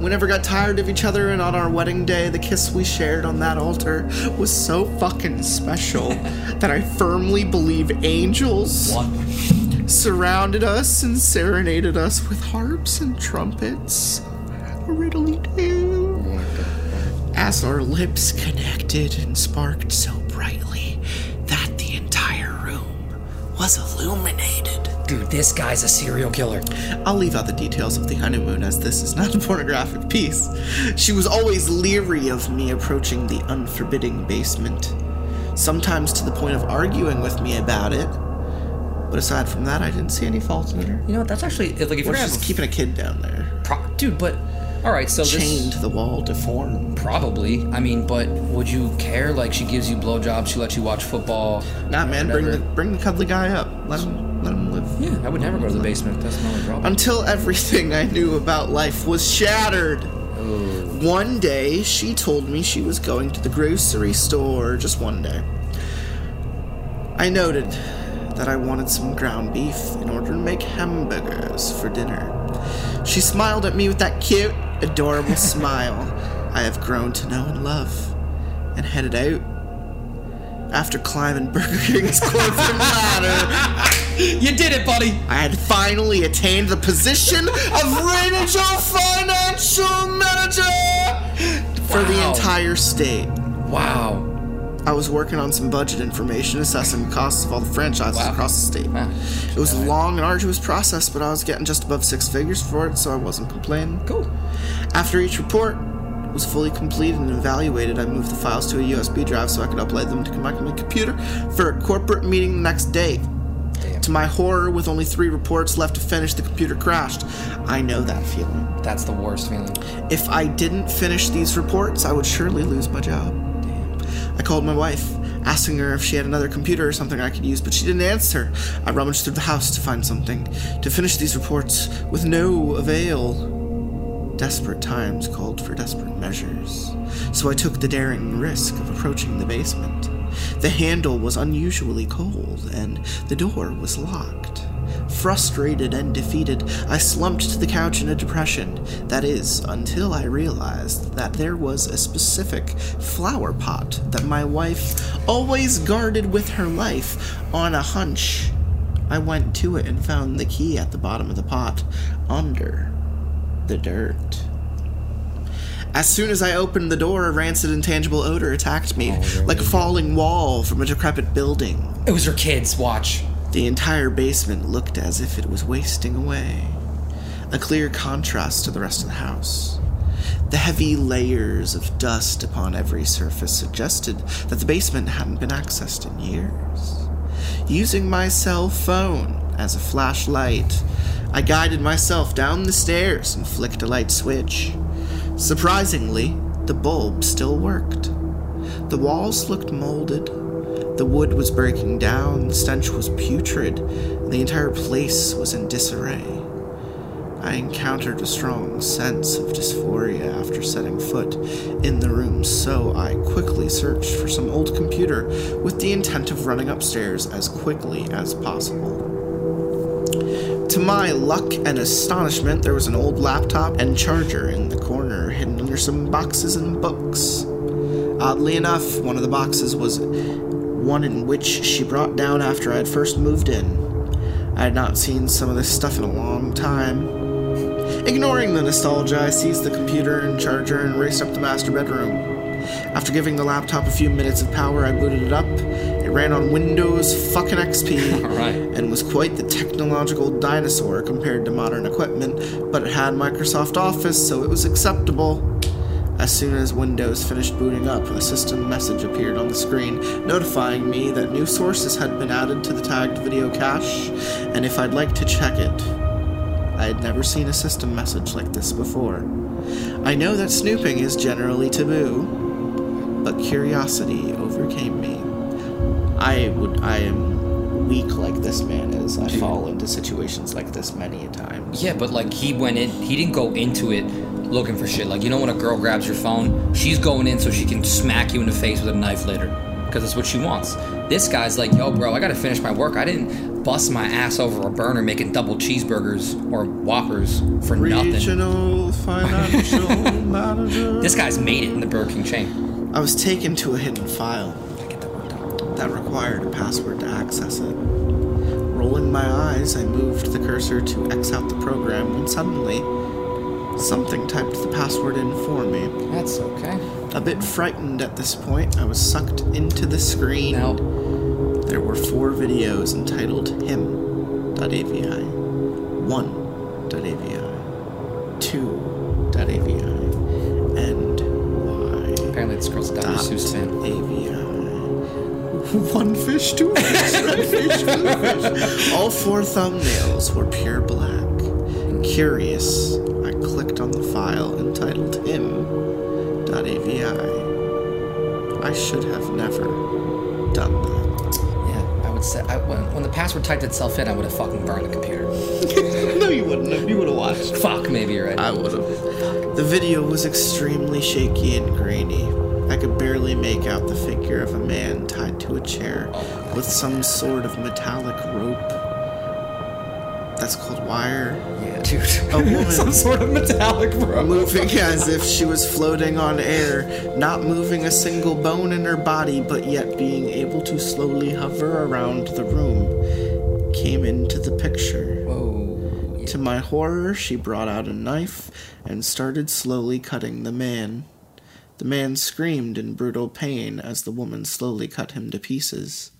We never got tired of each other, and on our wedding day, the kiss we shared on that altar was so fucking special that I firmly believe angels What? surrounded us and serenaded us with harps and trumpets. Riddly do. As our lips connected and sparked so brightly that the entire room was illuminated. Dude, this guy's a serial killer. I'll leave out the details of the honeymoon as this is not a pornographic piece. She was always leery of me approaching the unforbidding basement, sometimes to the point of arguing with me about it. But aside from that, I didn't see any fault in her. You know what? That's actually like if you're We're just keeping a kid down there, pro- dude, but all right, so chained this to the wall, deformed. probably. I mean, but would you care? Like she gives you blowjobs, she lets you watch football. Nah, man, bring the bring the cuddly guy up. Let him let him live. Yeah, I would never go to the basement. That's not a problem. Until everything I knew about life was shattered. Oh. One day, she told me she was going to the grocery store. Just one day. I noted that I wanted some ground beef in order to make hamburgers for dinner. She smiled at me with that cute, adorable smile I have grown to know and love, and headed out. After climbing Burger King's corporate ladder, you did it, buddy. I had finally attained the position of regional financial manager for the entire state. Wow. I was working on some budget information, assessing the costs of all the franchises Wow. across the state. Wow. It was a long and arduous process, but I was getting just above six figures for it, so I wasn't complaining. Cool. After each report was fully completed and evaluated, I moved the files to a USB drive so I could upload them to my my computer for a corporate meeting the next day. Damn. To my horror, with only three reports left to finish, the computer crashed. I know that feeling. That's the worst feeling. If I didn't finish these reports, I would surely lose my job. I called my wife, asking her if she had another computer or something I could use, but she didn't answer. I rummaged through the house to find something to finish these reports with no avail. Desperate times called for desperate measures, so I took the daring risk of approaching the basement. The handle was unusually cold, and the door was locked. Frustrated and defeated, I slumped to the couch in a depression. That is, until I realized that there was a specific flower pot that my wife always guarded with her life on a hunch. I went to it and found the key at the bottom of the pot, under the dirt. As soon as I opened the door, a rancid intangible odor attacked me, oh, like a falling wall from a decrepit building. It was her kids. Watch. The entire basement looked as if it was wasting away, a clear contrast to the rest of the house. The heavy layers of dust upon every surface suggested that the basement hadn't been accessed in years. Using my cell phone as a flashlight, I guided myself down the stairs and flicked a light switch. Surprisingly, the bulb still worked. The walls looked molded, the wood was breaking down, the stench was putrid, and the entire place was in disarray. I encountered a strong sense of dysphoria after setting foot in the room, so I quickly searched for some old computer with the intent of running upstairs as quickly as possible. To my luck and astonishment, there was an old laptop and charger in the corner, hidden under some boxes and books. Oddly enough, one of the boxes was one in which she brought down after I had first moved in. I had not seen some of this stuff in a long time. Ignoring the nostalgia, I seized the computer and charger and raced up the master bedroom. After giving the laptop a few minutes of power, I booted it up. It ran on Windows fucking XP Alright. and was quite the technological dinosaur compared to modern equipment, but it had Microsoft Office, so it was acceptable. As soon as Windows finished booting up, a system message appeared on the screen notifying me that new sources had been added to the tagged video cache, and if I'd like to check it. I had never seen a system message like this before. I know that snooping is generally taboo, but curiosity overcame me. I would I am weak like this man is. I fall into situations like this many a time. Yeah, but like he went in, he didn't go into it looking for shit. Like you know when a girl grabs your phone, she's going in so she can smack you in the face with a knife later, because that's what she wants. This guy's like, yo, bro, I gotta finish my work. I didn't bust my ass over a burner making double cheeseburgers or whoppers for nothing. Regional financial manager. This guy's made it in the Burger King chain. I was taken to a hidden file I get that worked out. that required a password to access it. Rolling my eyes, I moved the cursor to X out the program when suddenly something typed the password in for me. That's okay. A bit frightened at this point, I was sucked into the screen. Now, There were four videos entitled him.avi, 1.avi, 2.avi, and y. apparently this girl's a Dr. Seuss fan. AVI. One fish, two fish, red fish, blue fish. All four thumbnails were pure black. Curious, I clicked on the file entitled him.avi. I should have never done that. Yeah, I would say I, when, when the password typed itself in, I would have fucking burned the computer. no, you wouldn't have. You would have watched. Fuck, maybe you're right. I would have. The video was extremely shaky and grainy. I could barely make out the figure of a man tied to a chair with some sort of metallic rope. That's called wire. yeah, dude. A woman Some sort of metallic rope. moving as if she was floating on air, not moving a single bone in her body, but yet being able to slowly hover around the room, came into the picture. Whoa. To my horror, she brought out a knife and started slowly cutting the man. The man screamed in brutal pain as the woman slowly cut him to pieces.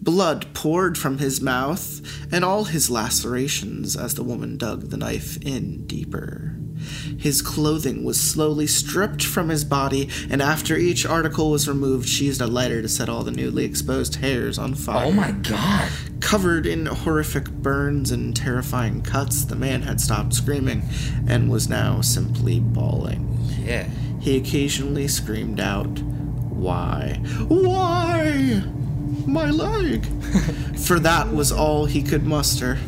Blood poured from his mouth and all his lacerations as the woman dug the knife in deeper. His clothing was slowly stripped from his body, and after each article was removed, she used a lighter to set all the newly exposed hairs on fire. Oh my god. Covered in horrific burns and terrifying cuts, the man had stopped screaming and was now simply bawling. Yeah. He occasionally screamed out, Why? Why? My leg! For that was all he could muster.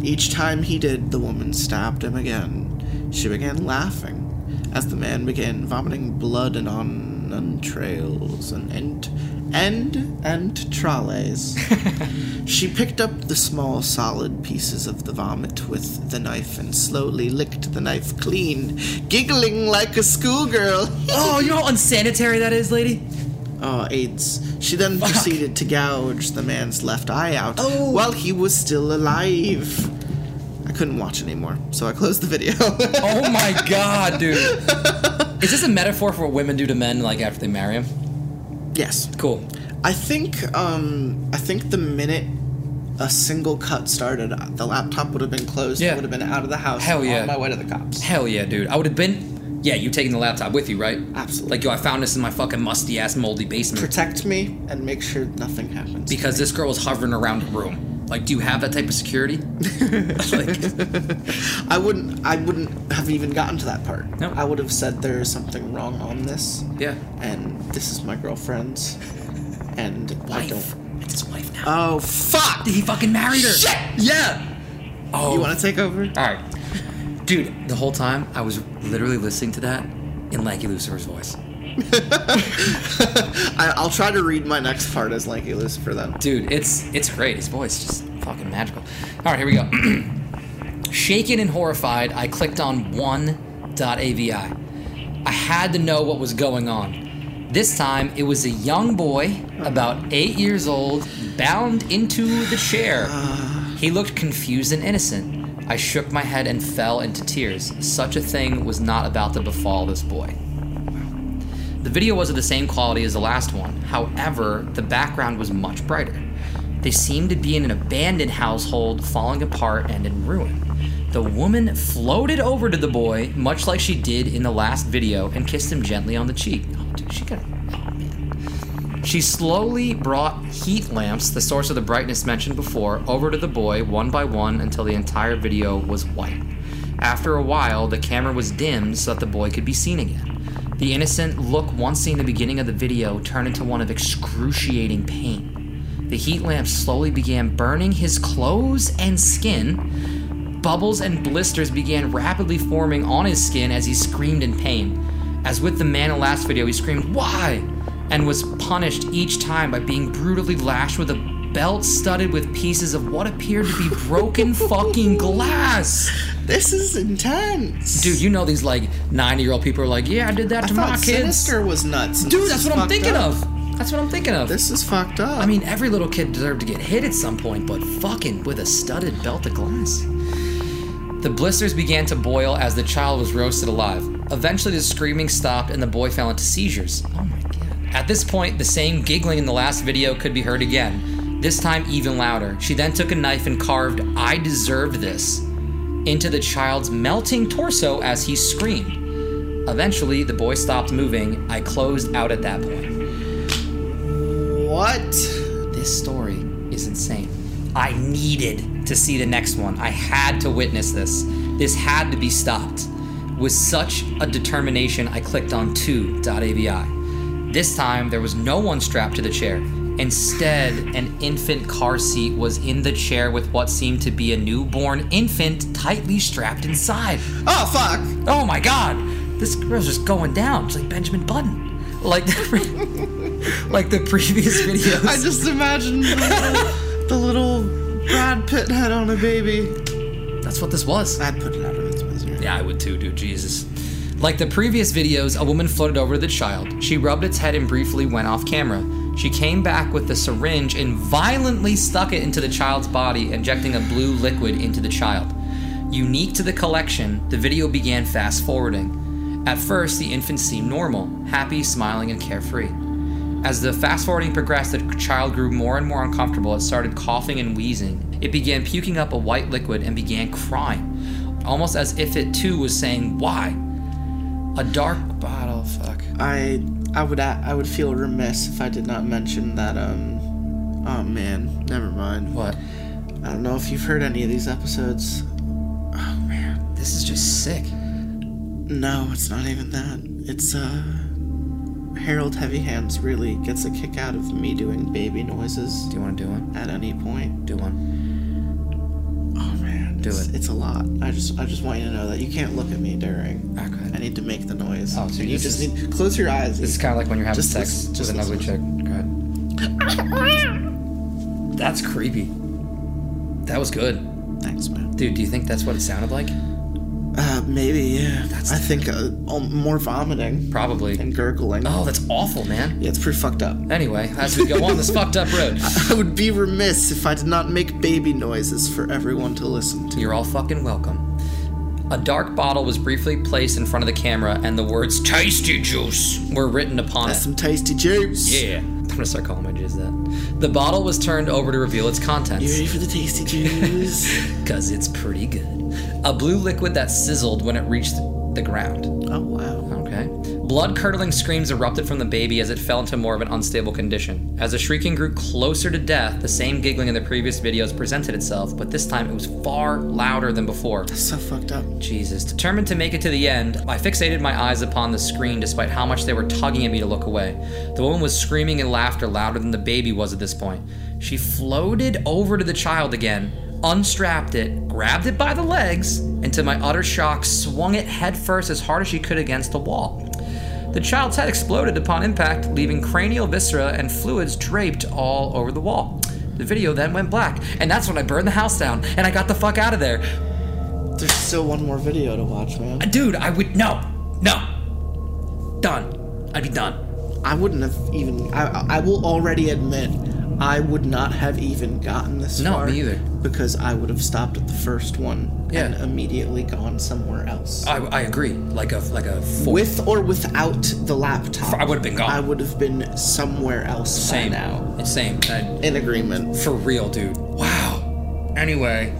Each time he did, the woman stabbed him again. She began laughing as the man began vomiting blood and on entrails and and and and trolleys. she picked up the small solid pieces of the vomit with the knife and slowly licked the knife clean, giggling like a schoolgirl. Oh, you know how unsanitary that is, lady? Oh, AIDS. She then Fuck. proceeded to gouge the man's left eye out Oh. while he was still alive. I couldn't watch anymore, so I closed the video. Oh my god, dude. Is this a metaphor for what women do to men like after they marry them? Yes. Cool. I think um I think the minute a single cut started, the laptop would have been closed. Yeah. I would have been out of the house. Hell yeah. On my way to the cops. Hell yeah, dude. I would have been. Yeah, you taking the laptop with you, right? Absolutely. Like, yo, I found this in my fucking musty ass moldy basement Protect me and make sure nothing happens. because this girl was hovering around the room. Like, do you have that type of security? like, I wouldn't I wouldn't have even gotten to that part. No. I would have said there is something wrong on this. yeah. And this is my girlfriend's. And I don't It's his wife now. Oh fuck! Did he fucking married her. Shit! Yeah. Oh. You wanna take over? All right, dude. The whole time I was literally listening to that in Lanky Lucifer's voice. I, I'll try to read my next part as Lanky Lucifer then. Dude, it's it's great. His voice just fucking magical. All right, here we go. Shaken and horrified, I clicked on one.avi. I had to know what was going on. This time, it was a young boy, about eight years old, bound into the chair. He looked confused and innocent. I shook my head and fell into tears. Such a thing was not about to befall this boy. The video was of the same quality as the last one. However, the background was much brighter. They seemed to be in an abandoned household, falling apart and in ruin. The woman floated over to the boy, much like she did in the last video, and kissed him gently on the cheek. Oh, dude, she got. Oh, man. She slowly brought heat lamps, the source of the brightness mentioned before, over to the boy one by one until the entire video was white. After a while, the camera was dimmed so that the boy could be seen again. The innocent look once seen in the beginning of the video turned into one of excruciating pain. The heat lamp slowly began burning his clothes and skin. Bubbles and blisters began rapidly forming on his skin as he screamed in pain. As with the man in the last video, he screamed, Why? and was punished each time by being brutally lashed with a belt studded with pieces of what appeared to be broken fucking glass. This is intense. Dude, you know these like 90 year old people are like, yeah, I did that I to my kids. Sinister was nuts. Dude, that's what I'm thinking up. of. That's what I'm thinking of. This is fucked up. I mean, every little kid deserved to get hit at some point, but fucking with a studded belt of glass. The blisters began to boil as the child was roasted alive. Eventually, the screaming stopped and the boy fell into seizures. Oh my god. At this point, the same giggling in the last video could be heard again, this time even louder. She then took a knife and carved, I deserved this, into the child's melting torso as he screamed. Eventually, the boy stopped moving. I closed out at that point. what? This story is insane. I needed to see the next one. I had to witness this. This had to be stopped. With such a determination, I clicked on 2.avi. This time, there was no one strapped to the chair. Instead, an infant car seat was in the chair with what seemed to be a newborn infant tightly strapped inside. Oh fuck! Oh my god! This girl's just going down. It's like Benjamin Button. Like the, like the previous videos. I just imagined the little, the little Brad Pitt head on a baby. That's what this was. I'd put it out of its misery. Yeah, I would too, dude. Jesus. Like the previous videos, a woman floated over the child. She rubbed its head and briefly went off camera. She came back with the syringe and violently stuck it into the child's body, injecting a blue liquid into the child. Unique to the collection, the video began fast forwarding. At first, the infant seemed normal, happy, smiling, and carefree. As the fast forwarding progressed, the child grew more and more uncomfortable. It started coughing and wheezing. It began puking up a white liquid and began crying, almost as if it too was saying, Why? A dark bottle, fuck. I I would I would feel remiss if I did not mention that um oh man, never mind. What? I don't know if you've heard any of these episodes. Oh man. This is just sick. No, it's not even that. It's uh Harold Heavy Hands really gets a kick out of me doing baby noises Do you want to do one? at any point. Do one. Do it's, it. It's a lot. I just I just want you to know that you can't look at me during. I need to make the noise. Oh, so you just is- need close your eyes. This is kind of like when you're having Just sex listen- with just an ugly chick. Go ahead. That's creepy. That was good. Thanks, man. Dude, do you think that's what it sounded like? Uh, maybe. Yeah. That's I think uh, oh, more vomiting Probably. and gurgling. Oh, that's awful, man. Yeah, it's pretty fucked up. Anyway, as we go on this fucked up road, I would be remiss if I did not make baby noises for everyone to listen to. you're all fucking welcome. A dark bottle was briefly placed in front of the camera, and the words "Tasty Juice" were written upon That's it. some tasty juice. Yeah, I'm gonna start calling my jizz that. The bottle was turned over to reveal its contents. You ready for the tasty juice? Cause it's pretty good. A blue liquid that sizzled when it reached the ground. oh wow. Okay. Blood curdling screams erupted from the baby as it fell into more of an unstable condition. As the shrieking grew closer to death, the same giggling in the previous videos presented itself, but this time it was far louder than before. So fucked up. Jesus. Determined to make it to the end, I fixated my eyes upon the screen despite how much they were tugging at me to look away. The woman was screaming in laughter louder than the baby was at this point. She floated over to the child again, unstrapped it, grabbed it by the legs, and to my utter shock, swung it headfirst as hard as she could against the wall. The child's head exploded upon impact, leaving cranial viscera and fluids draped all over the wall. The video then went black, and that's when I burned the house down and I got the fuck out of there. There's still one more video to watch, man. Uh, dude, I would no, no, done. I'd be done. I wouldn't have even. I, I will already admit, I would not have even gotten this No, far. me either. Because I would have stopped at the first one Yeah. and immediately gone somewhere else. I, I agree. Like a like a With or without the laptop, I would have been gone. I would have been somewhere else same by now. It's same. I- In agreement. for real, dude. Wow. Anyway,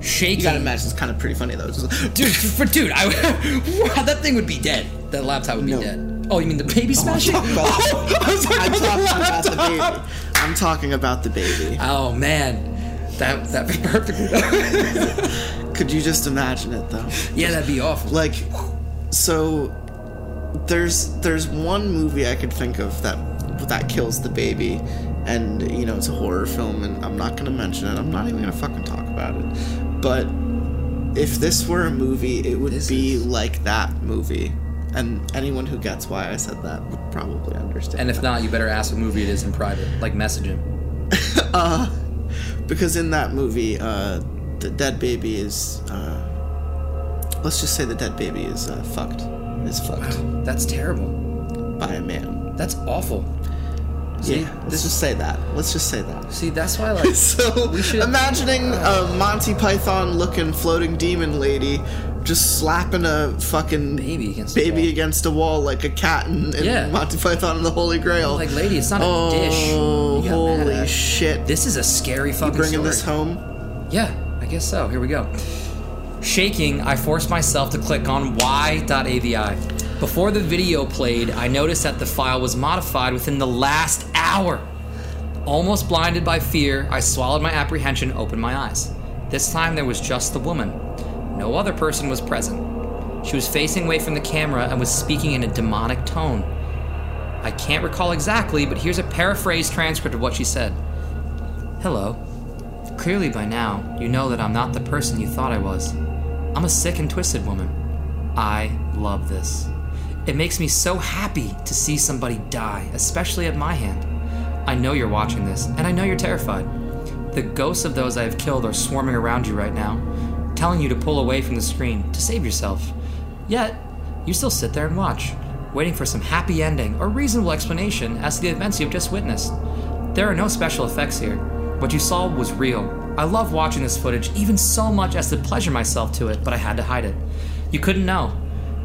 shaking. You gotta imagine it's kind of pretty funny though. Like, dude, for dude, I wow, that thing would be dead. That laptop would be No. dead. Oh, you mean the baby smashing? talking about- Oh, I was talking talking about about the the baby. I'm talking about the baby. Oh man, that that'd be perfect. Could you just imagine it though? yeah, that'd be awful. like so there's there's one movie I could think of that that kills the baby and you know it's a horror film and I'm not gonna mention it I'm not even gonna fucking talk about it but if this were a movie it would This be is- like that movie and anyone who gets why I said that would probably understand and if not, you better ask what movie it is in private. Like message him. because in that movie uh the dead baby is uh let's just say the dead baby is uh, fucked is fucked Wow, That's terrible. by a man That's awful. See, yeah, let's this just say that. Let's just say that. see, that's why like So, imagining a Monty Python looking floating demon lady just slapping a fucking baby against baby wall. against a wall like a cat in, in Yeah. Monty Python and the Holy Grail. Like, lady, it's not a oh, dish. Mad holy shit. This is a scary fucking You Bringing story. this home? Yeah, I guess so. Here we go. Shaking, I forced myself to click on y.avi. Before the video played, I noticed that the file was modified within the last hour. Almost blinded by fear, I swallowed my apprehension, opened my eyes. This time there was just the woman. No other person was present. She was facing away from the camera and was speaking in a demonic tone. I can't recall exactly, but here's a paraphrased transcript of what she said. Hello. Clearly by now, you know that I'm not the person you thought I was. I'm a sick and twisted woman. I love this. It makes me so happy to see somebody die, especially at my hand. I know you're watching this, and I know you're terrified. The ghosts of those I have killed are swarming around you right now, telling you to pull away from the screen to save yourself. Yet, you still sit there and watch, waiting for some happy ending or reasonable explanation as to the events you've just witnessed. There are no special effects here. What you saw was real. I love watching this footage, even so much as to pleasure myself to it, but I had to hide it. You couldn't know.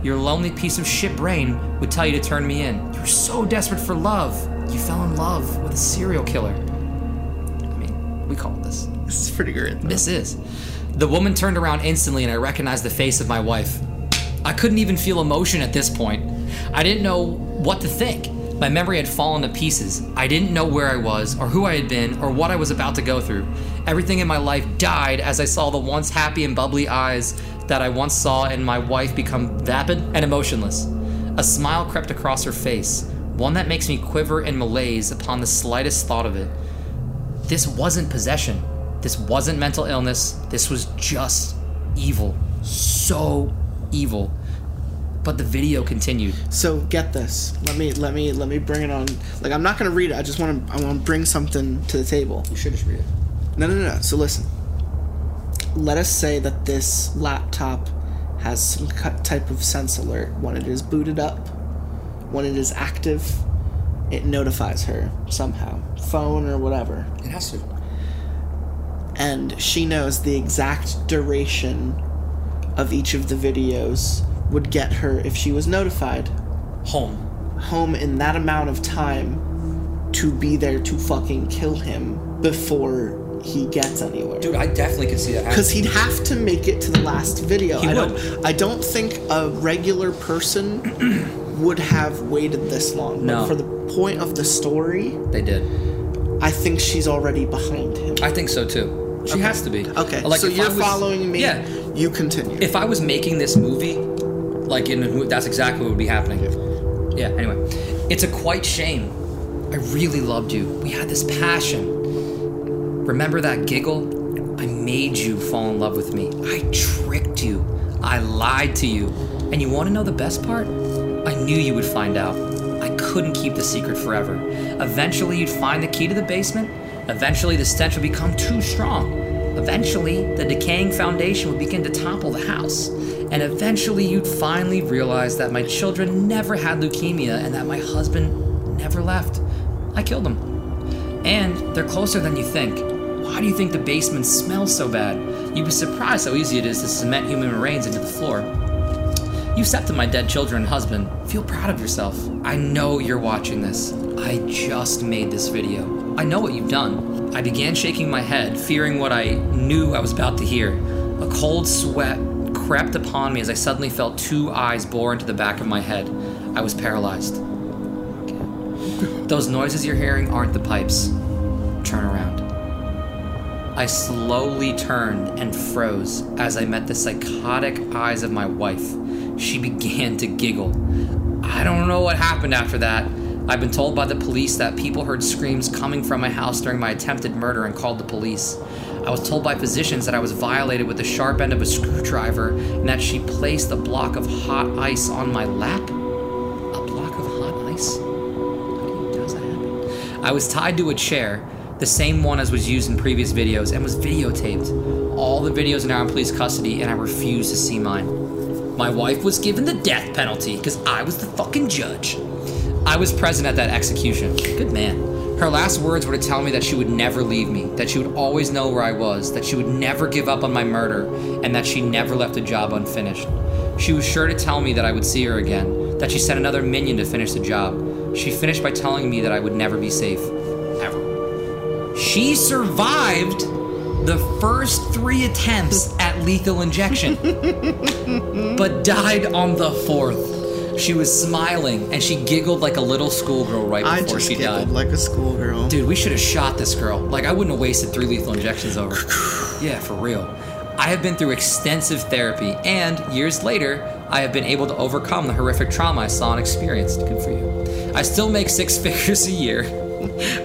Your lonely piece of shit brain would tell you to turn me in. You were so desperate for love, you fell in love with a serial killer. I mean, we call it this. This is pretty great. though. This is. The woman turned around instantly and I recognized the face of my wife. I couldn't even feel emotion at this point. I didn't know what to think. My memory had fallen to pieces. I didn't know where I was, or who I had been, or what I was about to go through. Everything in my life died as I saw the once happy and bubbly eyes that I once saw in my wife become vapid and emotionless. A smile crept across her face, one that makes me quiver in malaise upon the slightest thought of it. This wasn't possession. This wasn't mental illness. This was just evil. So evil. But the video continued. So get this. Let me let me let me bring it on. Like I'm not gonna read it. I just want to I want to bring something to the table. You should just read it. No, no, no, no. So listen. Let us say that this laptop has some cut type of sense alert. When it is booted up, when it is active, it notifies her somehow, phone or whatever, It has to. And she knows the exact duration of each of the videos would get her if she was notified Home. home in that amount of time to be there to fucking kill him before he gets anywhere. Dude, I definitely could see that happening. Because he'd have to make it to the last video. He I would. don't. I don't think a regular person would have waited this long. No. But for the point of the story, They did. I think she's already behind him. I think so too. She has to be. Okay. Like, so you're was- following me. Yeah. You continue. If I was making this movie, like in a that's exactly what would be happening. Yeah. Anyway, it's a quite shame. I really loved you. We had this passion. Remember that giggle? I made you fall in love with me. I tricked you. I lied to you. And you want to know the best part? I knew you would find out. I couldn't keep the secret forever. Eventually, you'd find the key to the basement. Eventually, the stench would become too strong. Eventually, the decaying foundation would begin to topple the house. And eventually, you'd finally realize that my children never had leukemia and that my husband never left. I killed them. And they're closer than you think. Why do you think the basement smells so bad? You'd be surprised how easy it is to cement human remains into the floor. You accepted my dead children and husband. Feel proud of yourself. I know you're watching this. I just made this video. I know what you've done. I began shaking my head, fearing what I knew I was about to hear. A cold sweat crept upon me as I suddenly felt two eyes bore into the back of my head. I was paralyzed. Those noises you're hearing aren't the pipes. Turn around. I slowly turned and froze as I met the psychotic eyes of my wife. She began to giggle. I don't know what happened after that. I've been told by the police that people heard screams coming from my house during my attempted murder and called the police. I was told by physicians that I was violated with the sharp end of a screwdriver and that she placed a block of hot ice on my lap. A block of hot ice? How does that happen? I was tied to a chair, the same one as was used in previous videos, and was videotaped. All the videos are now in police custody, and I refuse to see mine. My wife was given the death penalty because I was the fucking judge. I was present at that execution. Good man. Her last words were to tell me that she would never leave me, that she would always know where I was, that she would never give up on my murder, and that she never left a job unfinished. She was sure to tell me that I would see her again, that she sent another minion to finish the job. She finished by telling me that I would never be safe. Ever. She survived the first three attempts at lethal injection, but died on the fourth. She was smiling and she giggled like a little schoolgirl right before I just she giggled died. like a schoolgirl. Dude, we should have shot this girl. Like, I wouldn't have wasted three lethal injections over. yeah, for real. I have been through extensive therapy, and years later, I have been able to overcome the horrific trauma I saw and experienced. Good for you. I still make six figures a year.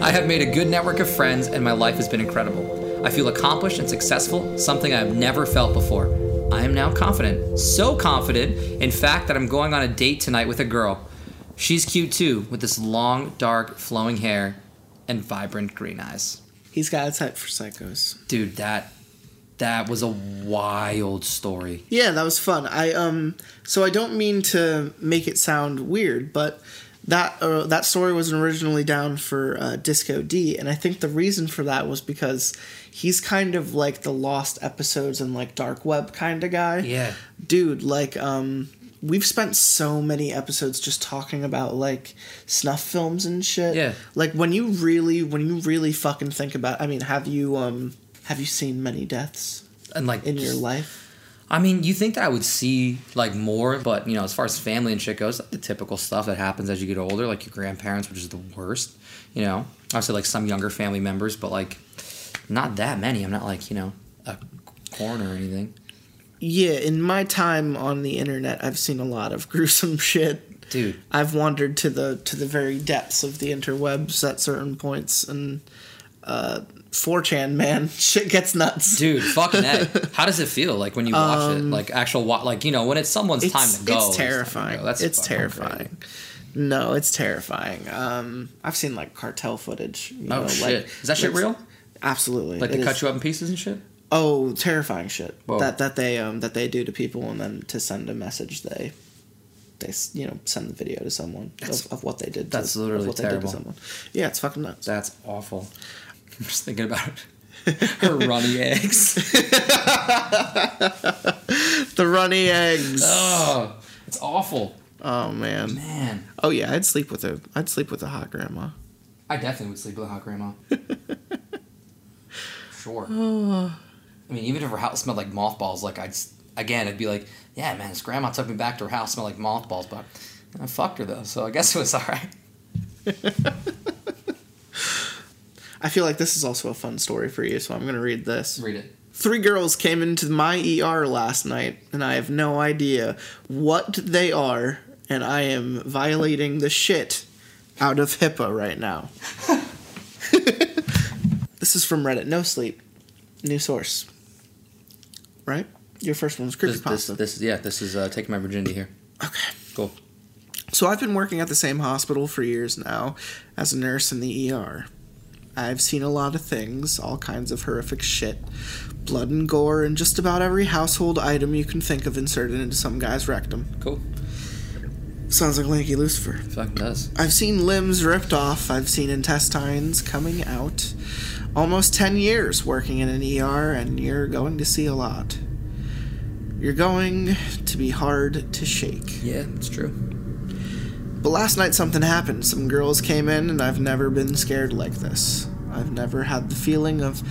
I have made a good network of friends, and my life has been incredible. I feel accomplished and successful, something I have never felt before. I am now confident. So confident, in fact, that I'm going on a date tonight with a girl. She's cute too, with this long, dark, flowing hair and vibrant green eyes. He's got a type for psychos. Dude, that that was a wild story. Yeah, that was fun. I um so I don't mean to make it sound weird, but that uh, that story was originally down for uh, Disco D, and I think the reason for that was because he's kind of like the lost episodes and like dark web kind of guy. Yeah. dude. Like um, we've spent so many episodes just talking about like snuff films and shit. Yeah. like when you really when you really fucking think about. I mean, have you um have you seen many deaths And like in your life? I mean, you think that I would see like more, but you know, as far as family and shit goes, the typical stuff that happens as you get older, like your grandparents, which is the worst. You know, obviously like some younger family members, but like not that many. I'm not like you know a corn or anything. Yeah, in my time on the internet, I've seen a lot of gruesome shit. Dude, I've wandered to the to the very depths of the interwebs at certain points, and uh, 4chan man, shit gets nuts. dude, fucking A. How does it feel like when you watch it? Like actual, wa- like you know, when it's someone's time Um, to go. it's time terrifying. go. That's it's terrifying. crazy. No, it's terrifying. Um, I've seen like cartel footage. You Oh know, shit, like, is that shit real? Absolutely. Like it they is. cut you up in pieces and shit? Oh, terrifying shit. Whoa. That that they um that they do to people, and then to send a message, they they you know send the video to someone of, of what they did. that's to, literally what they did terrible. to someone. Yeah, it's fucking nuts. That's awful. I'm just thinking about her runny eggs. the runny eggs. Oh, it's awful. Oh man. Man. Oh yeah, I'd sleep with a I'd sleep with a hot grandma. I definitely would sleep with a hot grandma. sure. I mean, even if her house smelled like mothballs, like I'd again, I'd be like, yeah, man, this grandma took me back to her house, smelled like mothballs, but I fucked her though, so I guess it was all right. I feel like this is also a fun story for you, so I'm gonna read this. Read it. Three girls came into my ER last night, and I have no idea what they are, and I am violating the shit out of HIPAA right now. this is from Reddit. No sleep. New source. Right? Your first one was This, creepypasta. this, this, yeah, this is uh, taking my virginity here. okay. Cool. So I've been working at the same hospital for years now as a nurse in the ER. I've seen a lot of things, all kinds of horrific shit. Blood and gore and just about every household item you can think of inserted into some guy's rectum. Cool. Sounds like Lanky Lucifer. Fucking does. I've seen limbs ripped off, I've seen intestines coming out. Almost 10 years working in an ER, and you're going to see a lot. You're going to be hard to shake. Yeah, it's true. But last night something happened. Some girls came in, and I've never been scared like this. I've never had the feeling of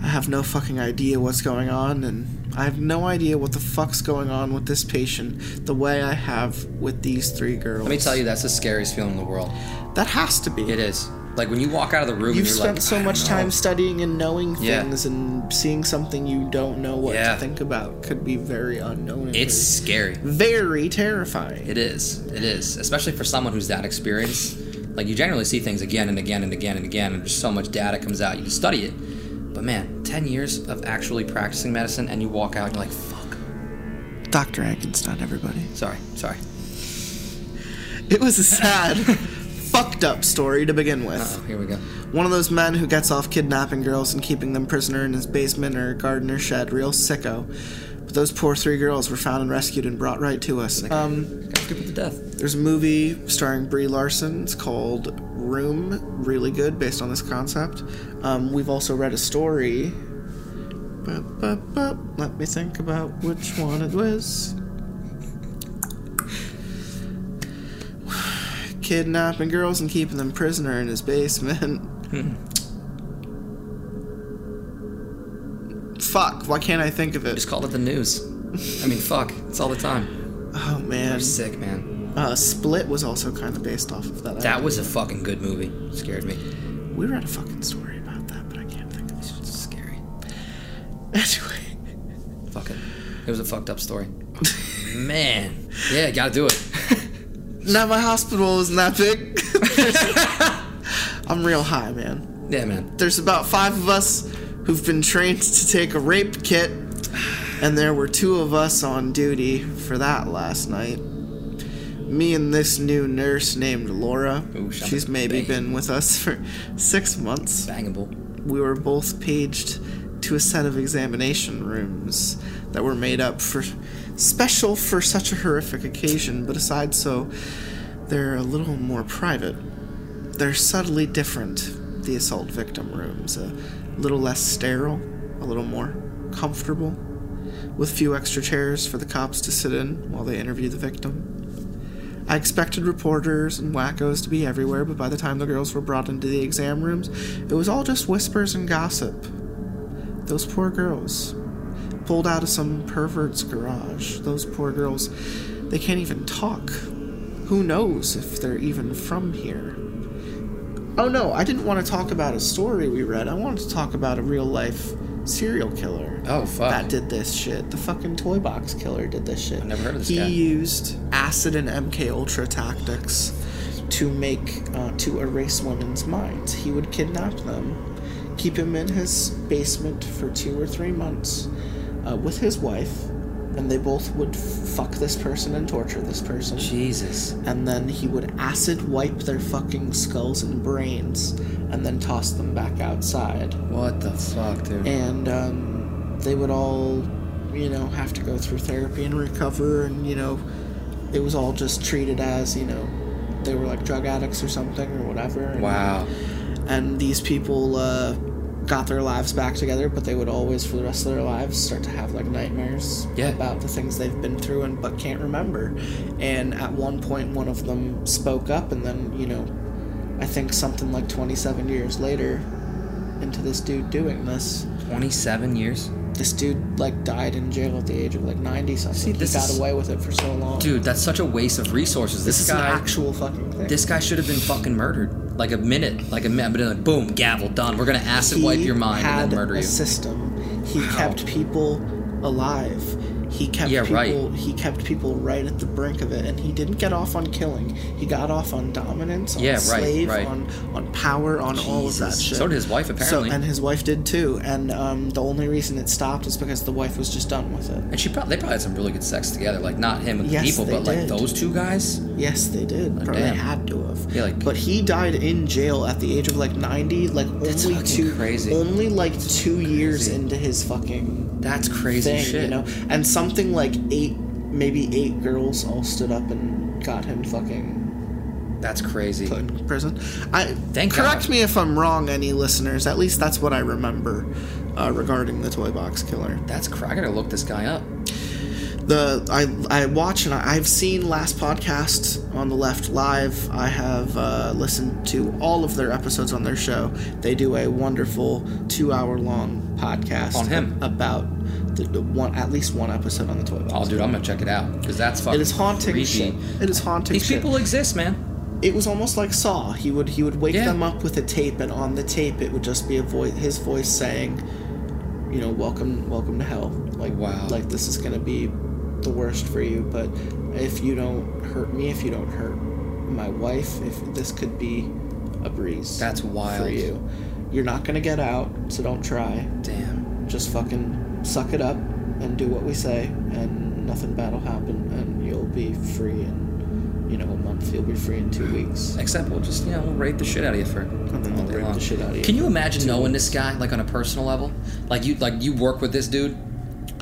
I have no fucking idea what's going on, and I have no idea what the fuck's going on with this patient the way I have with these three girls. Let me tell you, that's the scariest feeling in the world. That has to be. It is. Like when you walk out of the room, You've and you're spent like, so much time studying and knowing Yeah. things and seeing something you don't know what Yeah. to think about could be very unknown. It's scary. very terrifying. It is. It is. Especially for someone who's that experienced. Like you generally see things again and again and again and again, and just so much data comes out. You can study it. But man, ten years of actually practicing medicine, and you walk out and you're like, "Fuck." Dr. Enkenstein, everybody. Sorry, sorry. It was a sad, fucked up story to begin with. Oh, here we go. One of those men who gets off kidnapping girls and keeping them prisoner in his basement or garden or shed, real sicko. But those poor three girls were found and rescued and brought right to us. Um, Got good with the death. there's a movie starring Brie Larson. It's called Room. Really good, based on this concept. Um, we've also read a story. Let me think about which one it was. Kidnapping girls and keeping them prisoner in his basement. Fuck, why can't I think of it? Just call it the news. I mean, fuck. It's all the time. Oh man. You're sick, man. Uh, Split was also kind of based off of that. That was a fucking good movie. Scared me. We read a fucking story about that, but I can't think of it. It's scary. Anyway, Fuck it. It was a fucked up story. Man. Yeah, gotta do it. Now my hospital isn't that big. I'm real high, man. Yeah, man. There's about five of us who've been trained to take a rape kit, and there were two of us on duty for that last night. Me and this new nurse named Laura. Ooh, She's maybe bang. been with us for six months. Bangable. we were both paged to a set of examination rooms that were made up for special for such a horrific occasion, but aside so, they're a little more private. They're subtly different, the assault victim rooms, a little less sterile, a little more comfortable, with few extra chairs for the cops to sit in while they interview the victim. I expected reporters and wackos to be everywhere, but by the time the girls were brought into the exam rooms, it was all just whispers and gossip. Those poor girls. Pulled out of some pervert's garage. Those poor girls, they can't even talk. Who knows if they're even from here? Oh no, I didn't want to talk about a story we read. I wanted to talk about a real life serial killer. Oh, fuck. That did this shit. The fucking toy box killer did this shit. I never heard of this he guy. used acid and MK Ultra tactics to make uh, to erase women's minds. He would kidnap them, keep him in his basement for two or three months uh, with his wife, and they both would f- fuck this person and torture this person. Jesus. And then he would acid wipe their fucking skulls and brains, and then toss them back outside What the fuck, dude? and um, they would all, you know, have to go through therapy and recover, and you know, it was all just treated as you know, they were like drug addicts or something or whatever. And, Wow. And these people, uh, got their lives back together, but they would always, for the rest of their lives, start to have like nightmares Yeah. about the things they've been through and but can't remember. And at one point, one of them spoke up, and then you know, I think something like 27 years later, into this dude doing this. 27 years. This dude like died in jail at the age of like 90 something. See, this he got is- away with it for so long. Dude, that's such a waste of resources. this This, is guy, an actual fucking thing. this guy should have been fucking murdered. Like a minute, like a minute, like boom, gavel done. We're gonna acid wipe your mind and then murder a you. system. He Wow. kept people alive. He kept Yeah, people. right. He kept people right at the brink of it, and he didn't get off on killing. He got off on dominance, on Yeah, right, slave, right. on on power, on all of that shit. So did his wife, apparently. So, and his wife did too. And um, the only reason it stopped is because the wife was just done with it. And she probably they probably had some really good sex together. Like not him Yes, the people, they but like those two guys. Yes, they did. Probably damn. had to have. Yeah, like- but he died in jail at the age of like ninety, like only two, crazy. only like two years into his fucking That's crazy thing, shit. you know. And something like eight, maybe eight girls all stood up and got him fucking That's crazy. put in prison. I Thank correct God. me if I'm wrong, any listeners. At least that's what I remember uh, regarding the toy box killer. That's cr- I gotta look this guy up. the I I watch and I, I've seen last podcast on the left live. I have uh, listened to all of their episodes on their show. They do a wonderful two hour long podcast On him. about the, the one at least one episode on the toy box. Oh, dude, I'm gonna check it out because that's fucking. it is haunting creepy. shit. It is haunting. These shit. people exist, man. It was almost like Saw. He would he would wake Yeah. them up with a tape, and on the tape it would just be a voice, his voice saying, you know, welcome welcome to hell. Like Wow. like this is gonna be the worst for you, but if you don't hurt me, if you don't hurt my wife, if this could be a breeze. That's wild. for you. You're not gonna get out, so don't try. Damn. Just fucking suck it up and do what we say, and nothing bad will happen, and you'll be free in, you know, a month. You'll be free in two weeks. Except we'll just you know we'll rape the shit out of you for And then day rape long. the shit out of you. Can you imagine knowing this guy like on a personal level? Like you like you work with this dude,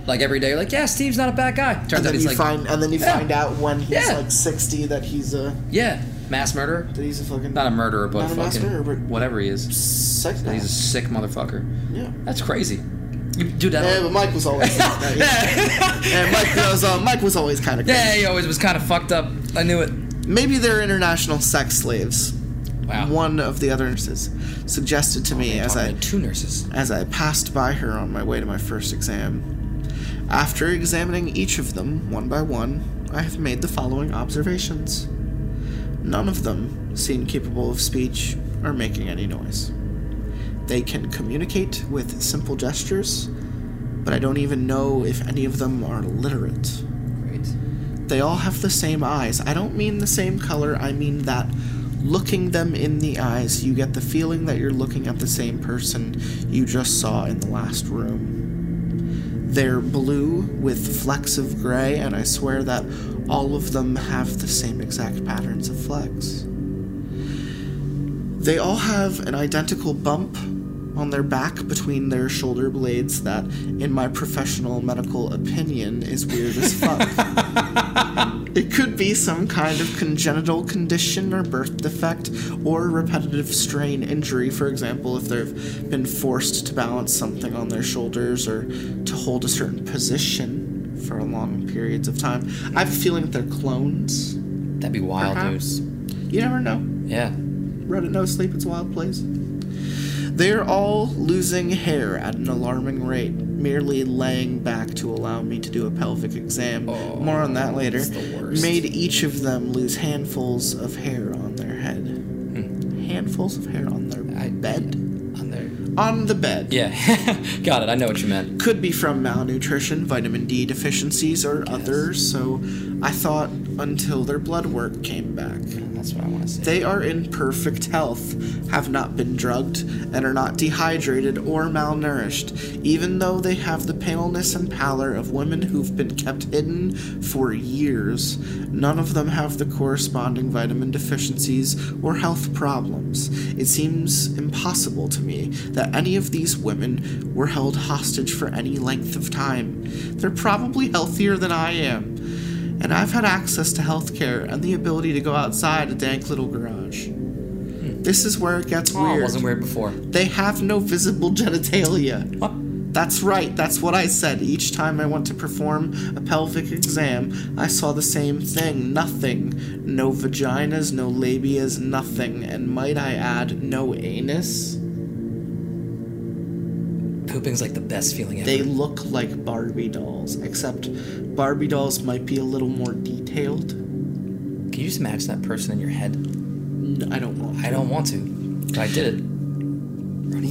like every day. You're like, yeah, Steve's not a bad guy. Turns And out then he's you like, find, and then you Yeah. find out when he's Yeah. like sixty that he's a yeah, mass murderer. that he's a fucking Not a murderer, but a fucking murderer, but- whatever he is. psychopath. He's a sick motherfucker. yeah. That's crazy. You do that. Yeah, but Mike was always. yeah, Mike was. Uh, Mike was always kind of. Yeah, he always was kind of fucked up. I knew it. Maybe they're international sex slaves. Wow. One of the other nurses suggested to me as I two nurses. as I passed by her on my way to my first exam. After examining each of them one by one, I have made the following observations. None of them seem capable of speech or making any noise. They can communicate with simple gestures, but I don't even know if any of them are literate. Great. They all have the same eyes. I don't mean the same color, I mean that looking them in the eyes, you get the feeling that you're looking at the same person you just saw in the last room. They're blue with flecks of gray, and I swear that all of them have the same exact patterns of flecks. They all have an identical bump on their back between their shoulder blades that, in my professional medical opinion, is weird as fuck. It could be some kind of congenital condition or birth defect or repetitive strain injury, for example, if they've been forced to balance something on their shoulders or to hold a certain position for long periods of time. I have a feeling that they're clones. That'd be wild, uh-huh. Perhaps. dude. You never know. Yeah. Reddit no sleep, it's a wild place. They're all losing hair at an alarming rate, merely laying back to allow me to do a pelvic exam. Oh, More on that later. The worst. Made each of them lose handfuls of hair on their head. Handfuls of hair on their Hmm. I- bed? On there. On the bed. Yeah. Got it. I know what you meant. Could be from malnutrition, vitamin D deficiencies, or others, so I thought until their blood work came back. That's what I want to say. They are in perfect health, have not been drugged, and are not dehydrated or malnourished, even though they have the paleness and pallor of women who've been kept hidden for years. None of them have the corresponding vitamin deficiencies or health problems. It seems impossible to me that any of these women were held hostage for any length of time. They're probably healthier than I am and I've had access to healthcare and the ability to go outside a dank little garage. This is where it gets Oh, it weird. wasn't weird before. They have no visible genitalia. What? That's right, that's what I said. Each time I went to perform a pelvic exam, I saw the same thing nothing. No vaginas, no labias, nothing. And might I add, no anus? Pooping's like the best feeling ever. They look like Barbie dolls, except Barbie dolls might be a little more detailed. Can you just imagine that person in your head? N- I don't want. I don't want to, but I did it.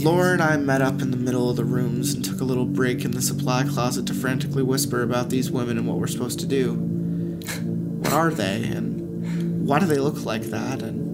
Laura and I met up in the middle of the rooms and took a little break in the supply closet to frantically whisper about these women and what we're supposed to do. What are they, and why do they look like that? And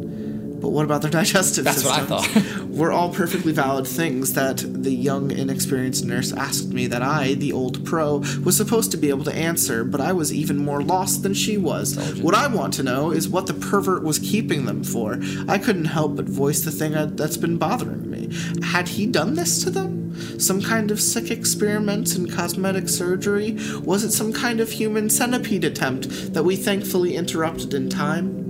but what about their digestive That's what I systems? thought. were all perfectly valid things that the young, inexperienced nurse asked me that I, the old pro, was supposed to be able to answer, but I was even more lost than she was. What I want to know is what the pervert was keeping them for. I couldn't help but voice the thing that's been bothering me. Had he done this to them? Some kind of sick experiments in cosmetic surgery? Was it some kind of human centipede attempt that we thankfully interrupted in time?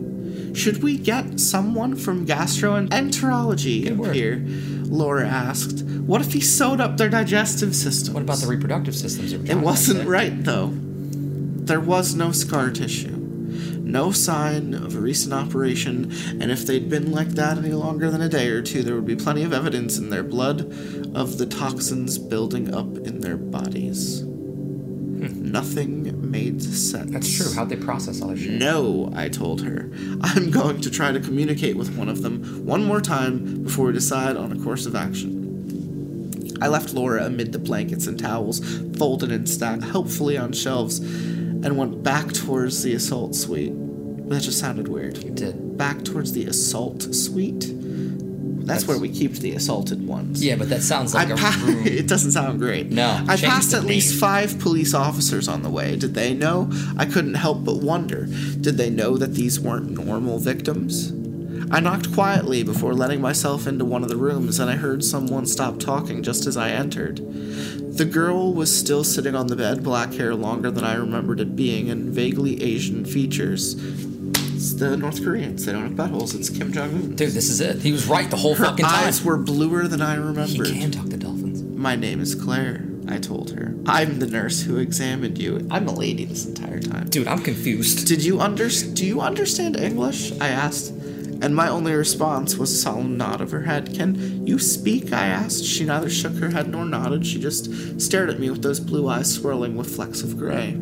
Should we get someone from gastroenterology Good here? Laura asked. What if he sewed up their digestive system? What about the reproductive systems? It wasn't right, though. There was no scar tissue. No sign of a recent operation, and if they'd been like that any longer than a day or two, there would be plenty of evidence in their blood of the toxins building up in their bodies. Nothing made sense. That's true. How'd they process all that shit? No, I told her. I'm going to try to communicate with one of them one more time before we decide on a course of action. I left Laura amid the blankets and towels, folded and stacked helpfully on shelves, and went back towards the assault suite. That just sounded weird. You did. Back towards the assault suite? That's, That's- where we keep the assaulted ones. Yeah, but that sounds like I a pa- room. it doesn't sound great. No, I passed at least five police officers on the way. Did they know? I couldn't help but wonder. Did they know that these weren't normal victims? I knocked quietly before letting myself into one of the rooms, and I heard someone stop talking just as I entered. The girl was still sitting on the bed, black hair longer than I remembered it being, and vaguely Asian features. It's the North Koreans. They don't have buttholes. It's Kim Jong Un. Dude, this is it. He was right the whole Her fucking time. eyes were bluer than I he can talk to dolphins. My name is Claire, I told her. I'm the nurse who examined you. I'm a lady this entire time. Dude, I'm confused. Did you under do you understand English? I asked. And my only response was a solemn nod of her head. Can you speak? I asked. She neither shook her head nor nodded. She just stared at me with those blue eyes swirling with flecks of gray.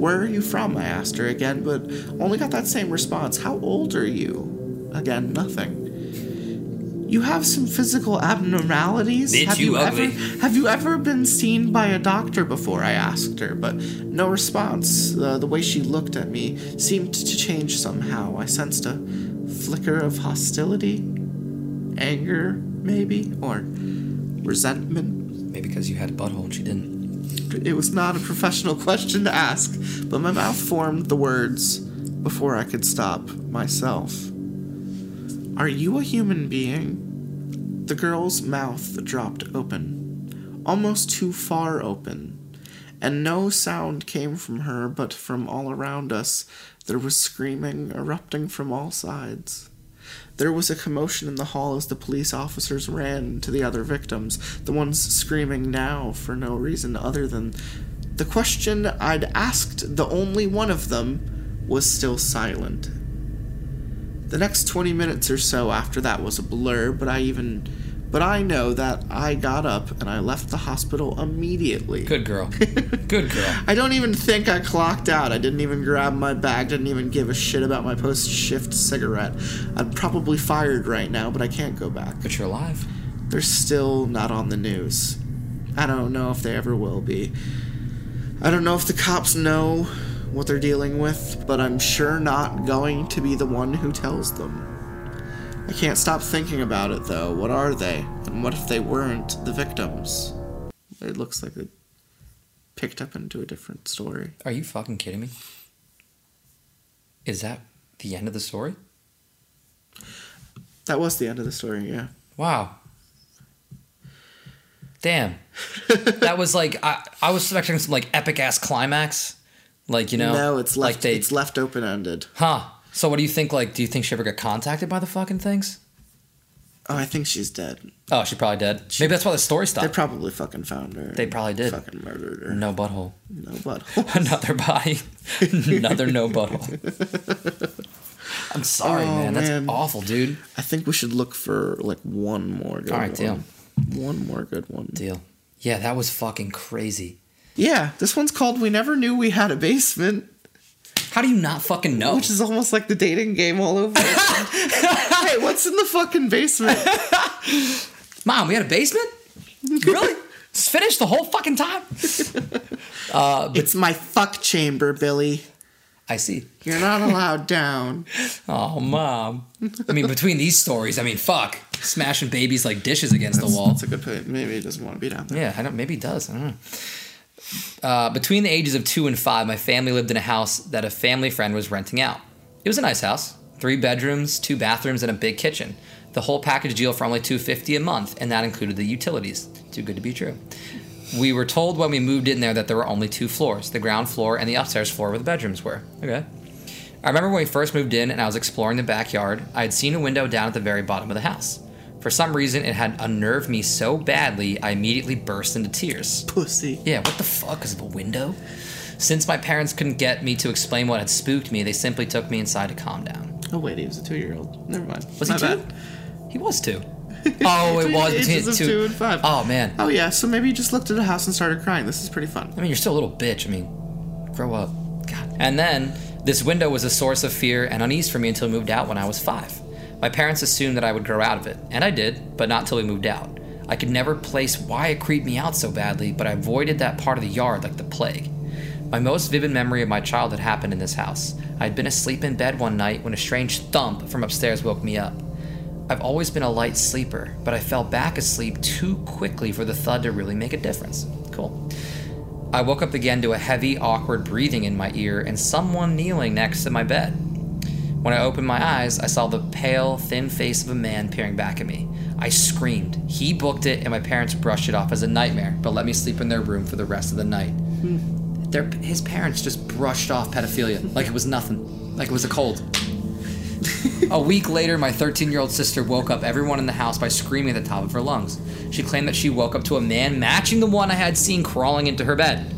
Where are you from? I asked her again, but only got that same response. How old are you? Again, nothing. You have some physical abnormalities. Bitch, have you ever ugly. have you ever been seen by a doctor before? I asked her, but no response. Uh, the way she looked at me seemed to change somehow. I sensed a flicker of hostility, anger, maybe, or resentment. Maybe because you had a butthole and she didn't. It was not a professional question to ask, but my mouth formed the words before I could stop myself. Are you a human being? The girl's mouth dropped open, almost too far open, and no sound came from her, but from all around us there was screaming erupting from all sides. There was a commotion in the hall as the police officers ran to the other victims, the ones screaming now for no reason other than the question I'd asked the only one of them was still silent. The next 20 minutes or so after that was a blur, but I even but I know that I got up and I left the hospital immediately. Good girl. Good girl. I don't even think I clocked out. I didn't even grab my bag, didn't even give a shit about my post shift cigarette. I'm probably fired right now, but I can't go back. But you're alive. They're still not on the news. I don't know if they ever will be. I don't know if the cops know what they're dealing with, but I'm sure not going to be the one who tells them. I can't stop thinking about it though. What are they? And what if they weren't the victims? It looks like they picked up into a different story. Are you fucking kidding me? Is that the end of the story? That was the end of the story, yeah. Wow. Damn. that was like I, I was expecting some like epic ass climax. Like, you know. no, it's left like they it's left open ended. Huh. So what do you think like do you think she ever got contacted by the fucking things? Oh, I think she's dead. Oh, she probably dead. Maybe that's why the story stopped. They probably fucking found her. They probably did. Fucking murdered her. No butthole. No butt. Another body. Another no butthole. I'm sorry, Oh, man. That's man. awful, dude. I think we should look for like one more good one. All right, one. deal. One more good one. Deal. Yeah, that was fucking crazy. Yeah, this one's called "We Never Knew We Had a Basement," How do you not fucking know? which is almost like the dating game all over. hey, what's in the fucking basement? Mom, we had a basement? Really? It's finished the whole fucking time? Uh, it's my fuck chamber, Billy. I see. You're not allowed down. Oh, mom. I mean, between these stories, I mean, fuck. Smashing babies like dishes against the wall. That's a good point. Maybe he doesn't want to be down there. Yeah, I don't. Maybe he does. I don't know. Uh, between the ages of two and five, my family lived in a house that a family friend was renting out. It was a nice house, three bedrooms, two bathrooms, and a big kitchen. The whole package deal for only two fifty a month, and that included the utilities. Too good to be true. We were told when we moved in there that there were only two floors: the ground floor and the upstairs floor where the bedrooms were. Okay. I remember when we first moved in and I was exploring the backyard, I had seen a window down at the very bottom of the house. For some reason, it had unnerved me so badly, I immediately burst into tears. Pussy. Yeah, what the fuck is the window? Since my parents couldn't get me to explain what had spooked me, they simply took me inside to calm down. Oh wait, he was a two-year-old. Never mind. Was My he two? bad. He was two. Oh, it was between ages of two. two and five. Oh man. Oh yeah, so maybe you just looked at a house and started crying. This is pretty fun. I mean, you're still a little bitch. I mean, grow up. God. And then this window was a source of fear and unease for me until I moved out when I was five. My parents assumed that I would grow out of it, and I did, but not till we moved out. I could never place why it creeped me out so badly, but I avoided that part of the yard like the plague. My most vivid memory of my childhood happened in this house. I had been asleep in bed one night when a strange thump from upstairs woke me up. I've always been a light sleeper, but I fell back asleep too quickly for the thud to really make a difference. Cool. I woke up again to a heavy, awkward breathing in my ear and someone kneeling next to my bed. When I opened my eyes, I saw the pale, thin face of a man peering back at me. I screamed. He booked it, and my parents brushed it off as a nightmare, but let me sleep in their room for the rest of the night. Hmm. Their, his parents just brushed off pedophilia like it was nothing, like it was a cold. A week later, my 13 year old sister woke up everyone in the house by screaming at the top of her lungs. She claimed that she woke up to a man matching the one I had seen crawling into her bed.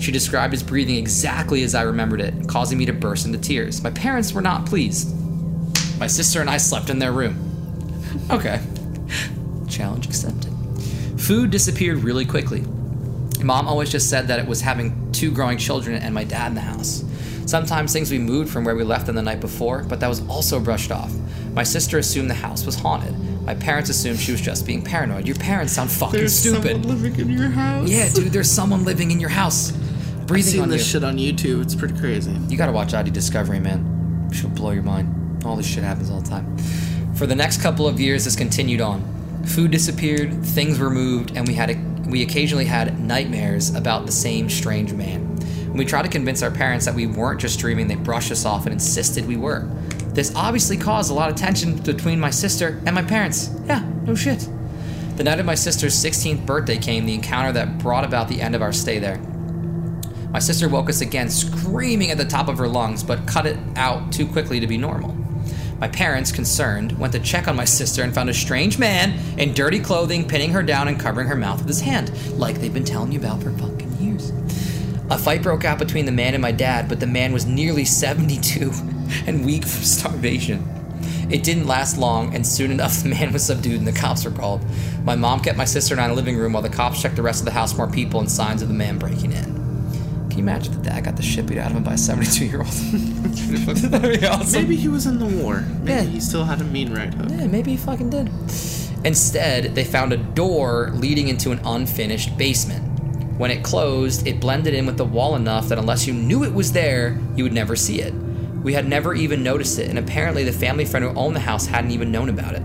She described his breathing exactly as I remembered it, causing me to burst into tears. My parents were not pleased. My sister and I slept in their room. Okay. Challenge accepted. Food disappeared really quickly. Mom always just said that it was having two growing children and my dad in the house. Sometimes things we moved from where we left them the night before, but that was also brushed off. My sister assumed the house was haunted. My parents assumed she was just being paranoid. Your parents sound fucking There's stupid. someone living in your house. Yeah, dude, there's someone living in your house, I've seen on you. this shit on YouTube. It's pretty crazy. You gotta watch ID Discovery, man. She'll blow your mind. All this shit happens all the time. For the next couple of years, this continued on. Food disappeared, things were moved, and we had a, we occasionally had nightmares about the same strange man. When we tried to convince our parents that we weren't just dreaming, they brushed us off and insisted we were. This obviously caused a lot of tension between my sister and my parents. Yeah, no shit. The night of my sister's 16th birthday came the encounter that brought about the end of our stay there. My sister woke us again, screaming at the top of her lungs, but cut it out too quickly to be normal. My parents, concerned, went to check on my sister and found a strange man in dirty clothing pinning her down and covering her mouth with his hand, like they've been telling you about for fucking years. A fight broke out between the man and my dad, but the man was nearly 72 and weak from starvation. It didn't last long, and soon enough, the man was subdued and the cops were called. My mom kept my sister and I in the living room while the cops checked the rest of the house for more people and signs of the man breaking in. Can you imagine the dad got the shit beat out of him by a 72 year old? That'd be awesome. Maybe he was in the war. Maybe Yeah. he still had a mean right hook. Yeah, maybe he fucking did. Instead, they found a door leading into an unfinished basement. When it closed, it blended in with the wall enough that unless you knew it was there, you would never see it. We had never even noticed it, and apparently the family friend who owned the house hadn't even known about it.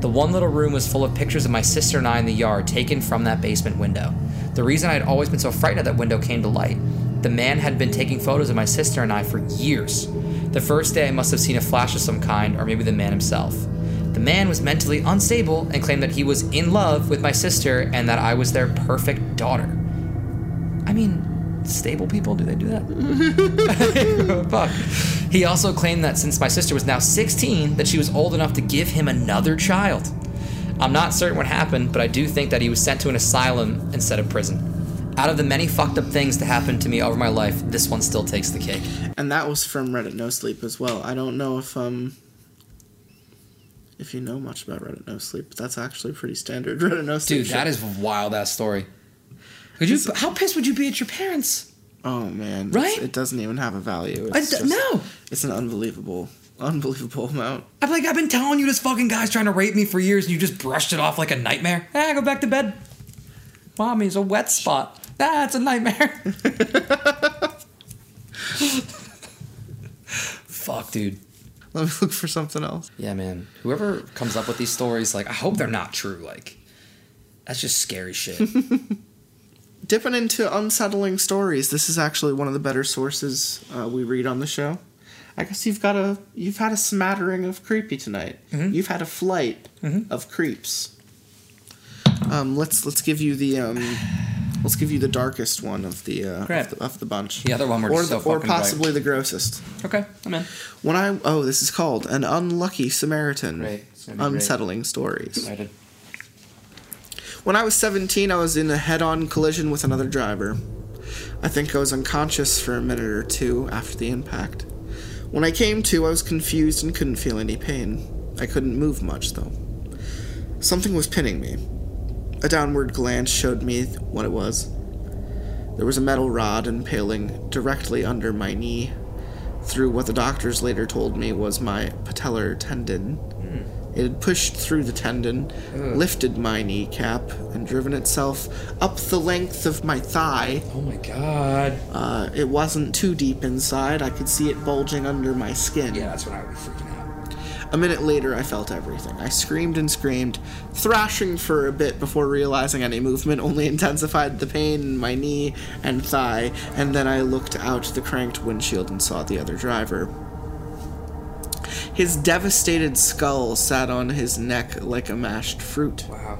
The one little room was full of pictures of my sister and I in the yard taken from that basement window. The reason I had always been so frightened of that window came to light. The man had been taking photos of my sister and I for years. The first day I must have seen a flash of some kind, or maybe the man himself. The man was mentally unstable and claimed that he was in love with my sister and that I was their perfect daughter. I mean, stable people, do they do that? Fuck. He also claimed that since my sister was now 16, that she was old enough to give him another child. I'm not certain what happened, but I do think that he was sent to an asylum instead of prison. Out of the many fucked up things to happen to me over my life, this one still takes the cake. And that was from Reddit No Sleep as well. I don't know if um if you know much about Reddit No Sleep, but that's actually pretty standard Reddit No Sleep. Dude, that is a wild ass story. Could you? How pissed would you be at your parents? Oh man, Right? It doesn't even have a value. I It's d- just- no. it's an unbelievable, unbelievable amount. I'm like, I've been telling you this fucking guy's trying to rape me for years, and you just brushed it off like a nightmare. Ah, go back to bed. Mommy's a wet spot. It's a nightmare. Fuck, dude. Let me look for something else. Yeah, man. Whoever comes up with these stories, like, I hope they're not true. Like, that's just scary shit. Dipping into unsettling stories. This is actually one of the better sources uh, we read on the show. I guess you've got a you've had a smattering of creepy tonight. Mm-hmm. You've had a flight of creeps. Um, let's let's give you the um, let's give you the darkest one of the uh, Great. of the, of the bunch. The other one we're or just the, so or fucking bright. possibly the grossest. okay, I'm in. When I oh this is called an unlucky Samaritan. Great. It's great. Unsettling stories. Excited. When I was 17, I was in a head on collision with another driver. I think I was unconscious for a minute or two after the impact. When I came to, I was confused and couldn't feel any pain. I couldn't move much, though. Something was pinning me. A downward glance showed me what it was. There was a metal rod impaling directly under my knee, through what the doctors later told me was my patellar tendon. It had pushed through the tendon, lifted my kneecap, and driven itself up the length of my thigh. Oh my god. Uh, it wasn't too deep inside. I could see it bulging under my skin. Yeah, that's what I would be freaking out. A minute later, I felt everything. I screamed and screamed, thrashing for a bit before realizing any movement only intensified the pain in my knee and thigh, and then I looked out the cranked windshield and saw the other driver. His devastated skull sat on his neck like a mashed fruit. Wow.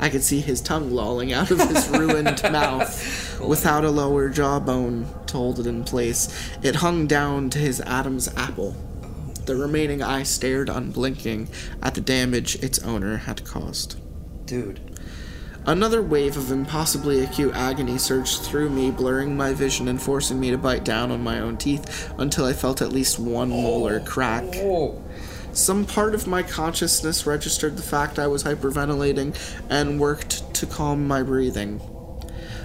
I could see his tongue lolling out of his ruined mouth without a lower jawbone to hold it in place. It hung down to his Adam's apple. The remaining eye stared unblinking at the damage its owner had caused. Dude. Another wave of impossibly acute agony surged through me, blurring my vision and forcing me to bite down on my own teeth until I felt at least one molar oh. crack. Oh. Some part of my consciousness registered the fact I was hyperventilating and worked to calm my breathing.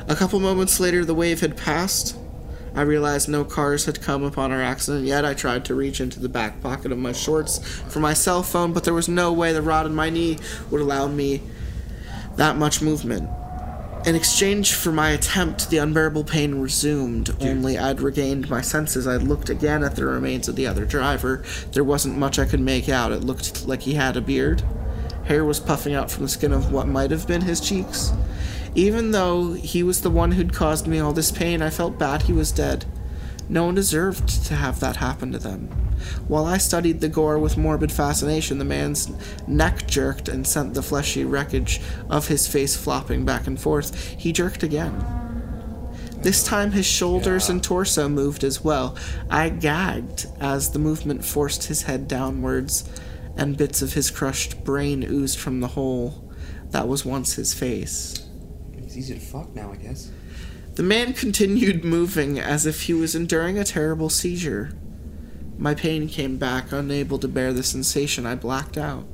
A couple moments later, the wave had passed. I realized no cars had come upon our accident yet. I tried to reach into the back pocket of my shorts for my cell phone, but there was no way the rod in my knee would allow me that much movement. In exchange for my attempt, the unbearable pain resumed. Only I'd regained my senses. I looked again at the remains of the other driver. There wasn't much I could make out. It looked like he had a beard. Hair was puffing out from the skin of what might have been his cheeks. Even though he was the one who'd caused me all this pain, I felt bad he was dead. No one deserved to have that happen to them. While I studied the gore with morbid fascination, the man's neck jerked and sent the fleshy wreckage of his face flopping back and forth. He jerked again. This time his shoulders and torso moved as well. I gagged as the movement forced his head downwards, and bits of his crushed brain oozed from the hole that was once his face. It's easy to fuck now, I guess. The man continued moving as if he was enduring a terrible seizure. My pain came back, unable to bear the sensation. I blacked out.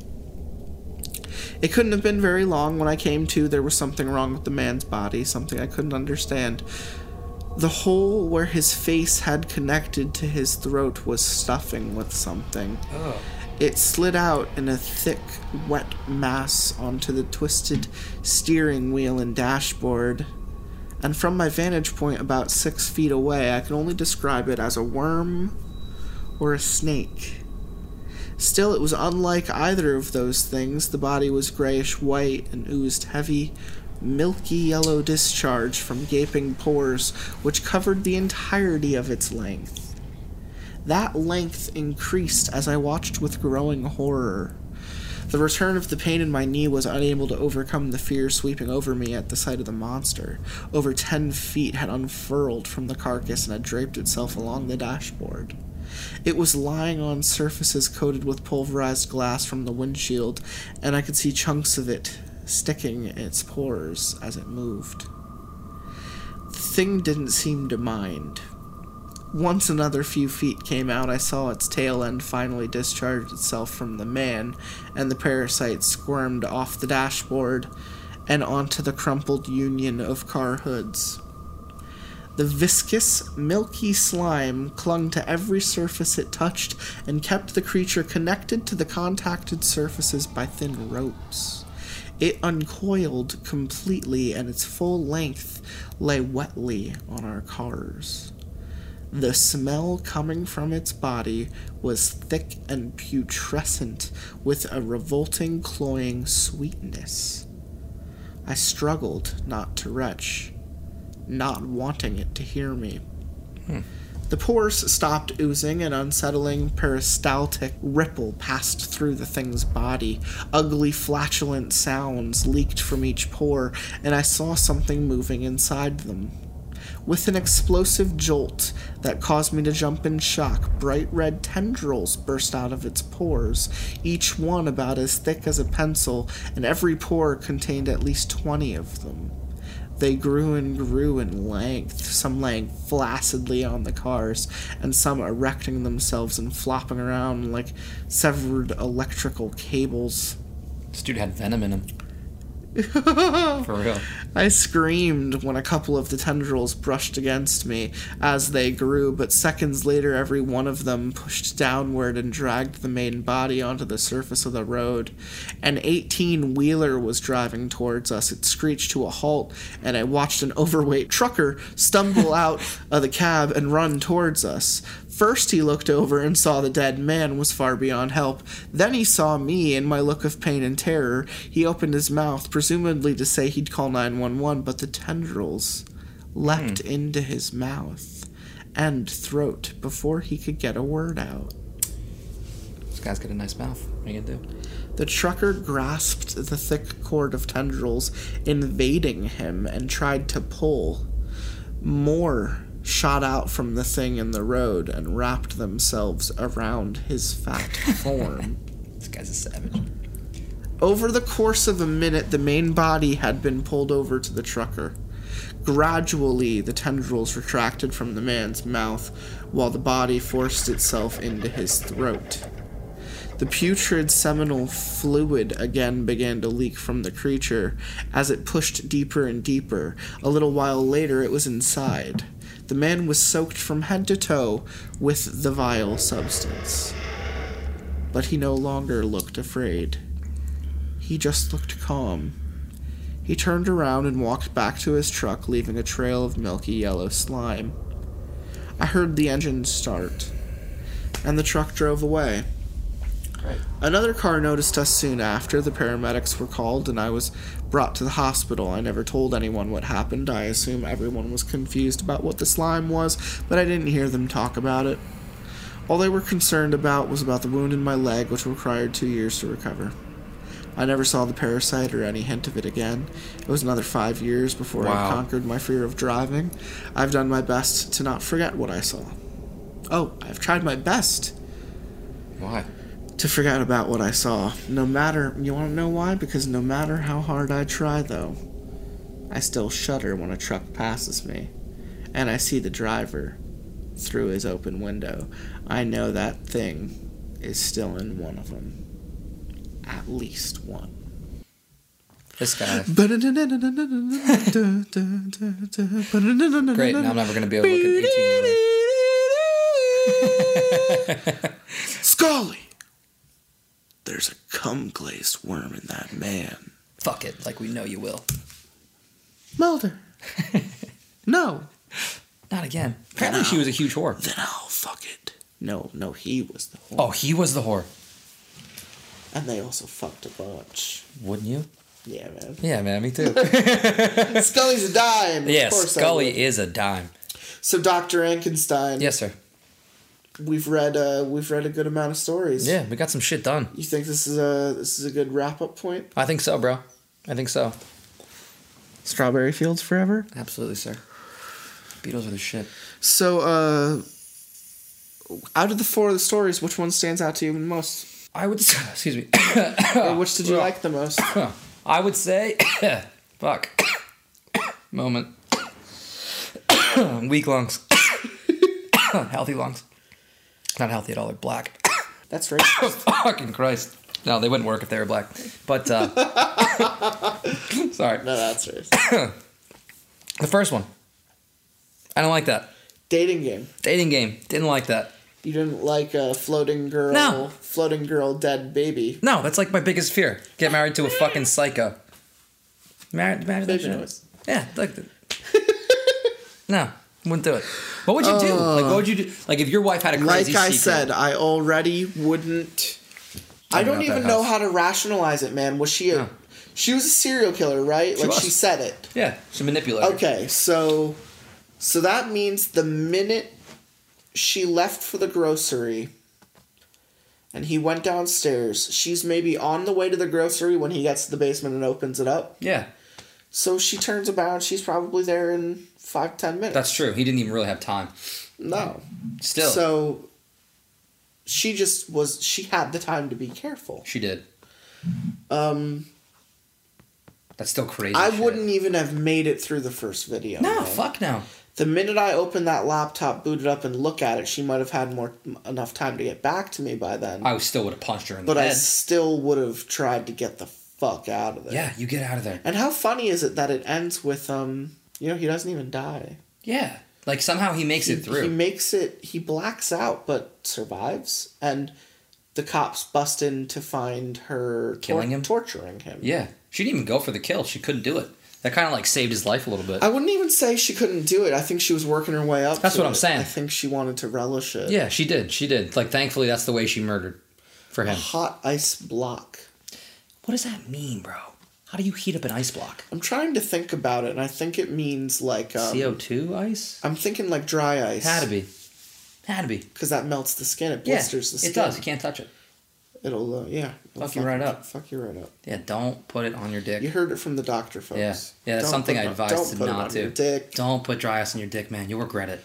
It couldn't have been very long when I came to. There was something wrong with the man's body, something I couldn't understand. The hole where his face had connected to his throat was stuffing with something. Oh. It slid out in a thick, wet mass onto the twisted steering wheel and dashboard. And from my vantage point about six feet away, I can only describe it as a worm or a snake. Still, it was unlike either of those things. The body was grayish white and oozed heavy, milky yellow discharge from gaping pores which covered the entirety of its length. That length increased as I watched with growing horror. The return of the pain in my knee was unable to overcome the fear sweeping over me at the sight of the monster. Over ten feet had unfurled from the carcass and had draped itself along the dashboard. It was lying on surfaces coated with pulverized glass from the windshield, and I could see chunks of it sticking in its pores as it moved. The thing didn't seem to mind. Once another few feet came out, I saw its tail end finally discharge itself from the man, and the parasite squirmed off the dashboard and onto the crumpled union of car hoods. The viscous, milky slime clung to every surface it touched and kept the creature connected to the contacted surfaces by thin ropes. It uncoiled completely, and its full length lay wetly on our cars. The smell coming from its body was thick and putrescent, with a revolting, cloying sweetness. I struggled not to retch, not wanting it to hear me. Hmm. The pores stopped oozing, an unsettling peristaltic ripple passed through the thing's body. Ugly, flatulent sounds leaked from each pore, and I saw something moving inside them. With an explosive jolt that caused me to jump in shock, bright red tendrils burst out of its pores, each one about as thick as a pencil, and every pore contained at least twenty of them. They grew and grew in length, some laying flaccidly on the cars, and some erecting themselves and flopping around like severed electrical cables. This dude had venom in him. For real. I screamed when a couple of the tendrils brushed against me as they grew, but seconds later, every one of them pushed downward and dragged the main body onto the surface of the road. An 18 wheeler was driving towards us. It screeched to a halt, and I watched an overweight trucker stumble out of the cab and run towards us. First, he looked over and saw the dead man was far beyond help. Then he saw me and my look of pain and terror. He opened his mouth, presumably to say he'd call 911, but the tendrils leapt hmm. into his mouth and throat before he could get a word out. This guy's got a nice mouth. What are you gonna do? The trucker grasped the thick cord of tendrils invading him and tried to pull. More shot out from the thing in the road and wrapped themselves around his fat form. This guy's a savage. Over the course of a minute, the main body had been pulled over to the trucker. Gradually, the tendrils retracted from the man's mouth while the body forced itself into his throat. The putrid seminal fluid again began to leak from the creature as it pushed deeper and deeper. A little while later, it was inside. The man was soaked from head to toe with the vile substance. But he no longer looked afraid. He just looked calm. He turned around and walked back to his truck, leaving a trail of milky yellow slime. I heard the engine start, and the truck drove away. Right. Another car noticed us soon after. The paramedics were called, and I was brought to the hospital. I never told anyone what happened. I assume everyone was confused about what the slime was, but I didn't hear them talk about it. All they were concerned about was about the wound in my leg, which required two years to recover. I never saw the parasite or any hint of it again. It was another five years before I conquered my fear of driving. I've done my best to not forget what I saw. Oh, I've tried my best Why? To forget about what I saw. No matter, you want to know why? Because no matter how hard I try, though, I still shudder when a truck passes me and I see the driver through his open window. I know that thing is still in one of them. At least one. This guy. Great. Now I'm never gonna be able to look at 18 year Scully! There's a cum glazed worm in that man. Fuck it, like we know you will. Mulder. no. Not again. Apparently, she was a huge whore. Then I'll fuck it. No, no, he was the whore. Oh, he was the whore. And they also fucked a bunch. Wouldn't you? Yeah, man. Yeah, man, me too. Scully's a dime. of yeah, course I Scully would. is a dime. So Dr. Enkenstein. Yes, sir. We've read uh we've read a good amount of stories. Yeah, we got some shit done. You think this is a this is a good wrap up point? I think so, bro. I think so. Strawberry Fields forever? Absolutely, sir. Beatles are the shit. So uh out of the four of the stories, which one stands out to you the most? I would excuse me. Or which did you like the most? I would say, fuck, moment, weak lungs, healthy lungs, not healthy at all. They're black. That's right. Fucking Christ. No, they wouldn't work if they were black. But uh, sorry, No, that's right. the first one. I don't like that Dating game. dating game. Didn't like that. You didn't like a floating girl, No. floating girl, dead baby. No, that's like my biggest fear. Get married to a fucking psycho. Married, married to that Baby shit? noise. Yeah, like the... no, wouldn't do it. What would you do? like, what would you do? Like, if your wife had a crazy Like crazy I secret- said, I already wouldn't. I don't even know how to rationalize it, man. Was she a? No. She was a serial killer, right? like was. she said it. yeah, she manipulated. Okay, so so that means the minute she left for the grocery and he went downstairs, she's maybe on the way to the grocery when he gets to the basement and opens it up. Yeah, So she turns about, she's probably there in five, ten minutes. that's true. He didn't even really have time. no. Still, So she just was she had the time to be careful. she did. Um That's still crazy. I shit. wouldn't even have made it through the first video. No, man. fuck no. The minute I opened that laptop, booted up, and look at it, she might have had more enough time to get back to me by then. I still would have punched her in the but I still would have tried to get the fuck out of there. yeah, you get out of there. And how funny is it that it ends with um, you know, he doesn't even die. Yeah, like somehow he makes He, it through. he makes it. He blacks out, but survives. And the cops bust in to find her tor- Killing him? torturing him. yeah, she didn't even go for the kill. She couldn't do it. That kind of like saved his life a little bit. I wouldn't even say she couldn't do it. I think she was working her way up. That's what I'm it. saying. I think she wanted to relish it. yeah, she did. She did. Like, thankfully, that's the way she murdered for him. Hot ice block. What does that mean, bro? How do you heat up an ice block? I'm trying to think about it, and I think it means like um, CO two ice? I'm thinking like dry ice. Had to be. Had to be. because that melts the skin. It Yeah, blisters the skin. it does. You can't touch it. It'll uh, yeah. it'll Fuck you right up. Fuck you right up. Yeah, don't put it on your dick. You heard it from the doctor, folks. Yeah, yeah, that's Don't something I advise don't to put it not on do. your Dick. Don't put dry ice on your dick, man. You'll regret it.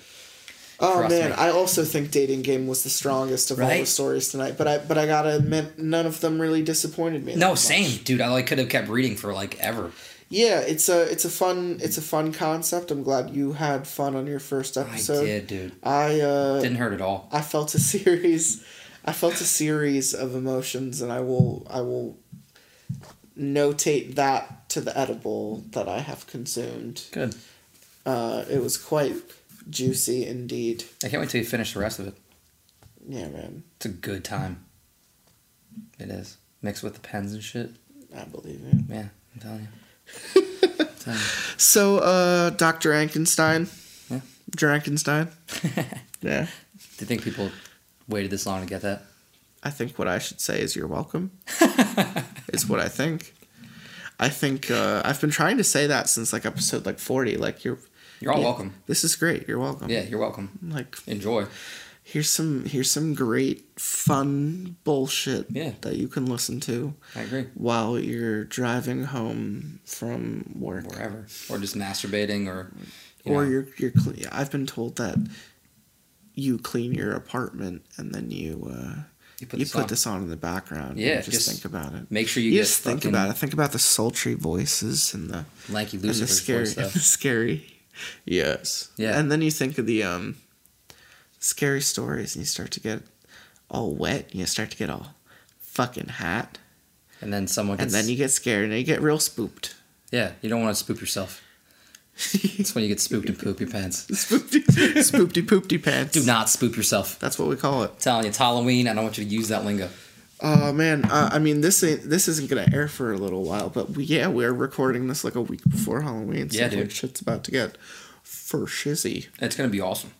Oh Trust man, me. I also think dating game was the strongest of all the stories tonight. But I but I gotta admit, none of them really disappointed me. No, much. same, dude. I like could have kept reading for like ever. Yeah, it's a it's a fun it's a fun concept. I'm glad you had fun on your first I episode. did, dude. I uh, Didn't hurt at all. I felt a series I felt a series of emotions and I will I will notate that to the edible that I have consumed. Good. Uh, it was quite juicy indeed. I can't wait till you finish the rest of it. Yeah, man. It's a good time. It is. Mixed with the pens and shit. I believe it. Yeah, I'm telling you. I'm telling you. So, uh, Dr. Enkenstein. Yeah. Drankenstein. yeah. Do you think people waited this long to get that? I think what I should say is you're welcome. is what I think. I think uh, I've been trying to say that since like episode like 40. Like you're You're all yeah, welcome. This is great. You're welcome. Yeah, you're welcome. Like Enjoy. here's some here's some great fun bullshit Yeah. that you can listen to I agree. while you're driving home from work. Wherever. Or just masturbating or you or know, you're you're cle- I've been told that you clean your apartment and then you uh, you put, you this, put on. this on in the background. Yeah, and just, just think about it. Make sure you, You, get just think about it. Think about the sultry voices and the Lanky and the Lucifer's scary, voice, though. the scary. Yes. Yeah. And then you think of the um, scary stories, and you start to get all wet. And you start to get all fucking hot, And then someone and then you get scared, and you get real spooked. Yeah, you don't want to spook yourself. It's when you get spooked and poop your pants. Spoopty, spoopty, poopty pants. Do not spook yourself. That's what we call it. I'm telling you, it's Halloween. I don't want you to use that lingo. Oh man, uh, I mean this ain't this isn't gonna air for a little while, but we, yeah, we're recording this like a week before Halloween. So Yeah, like dude. shit's about to get for shizzy. It's gonna be awesome.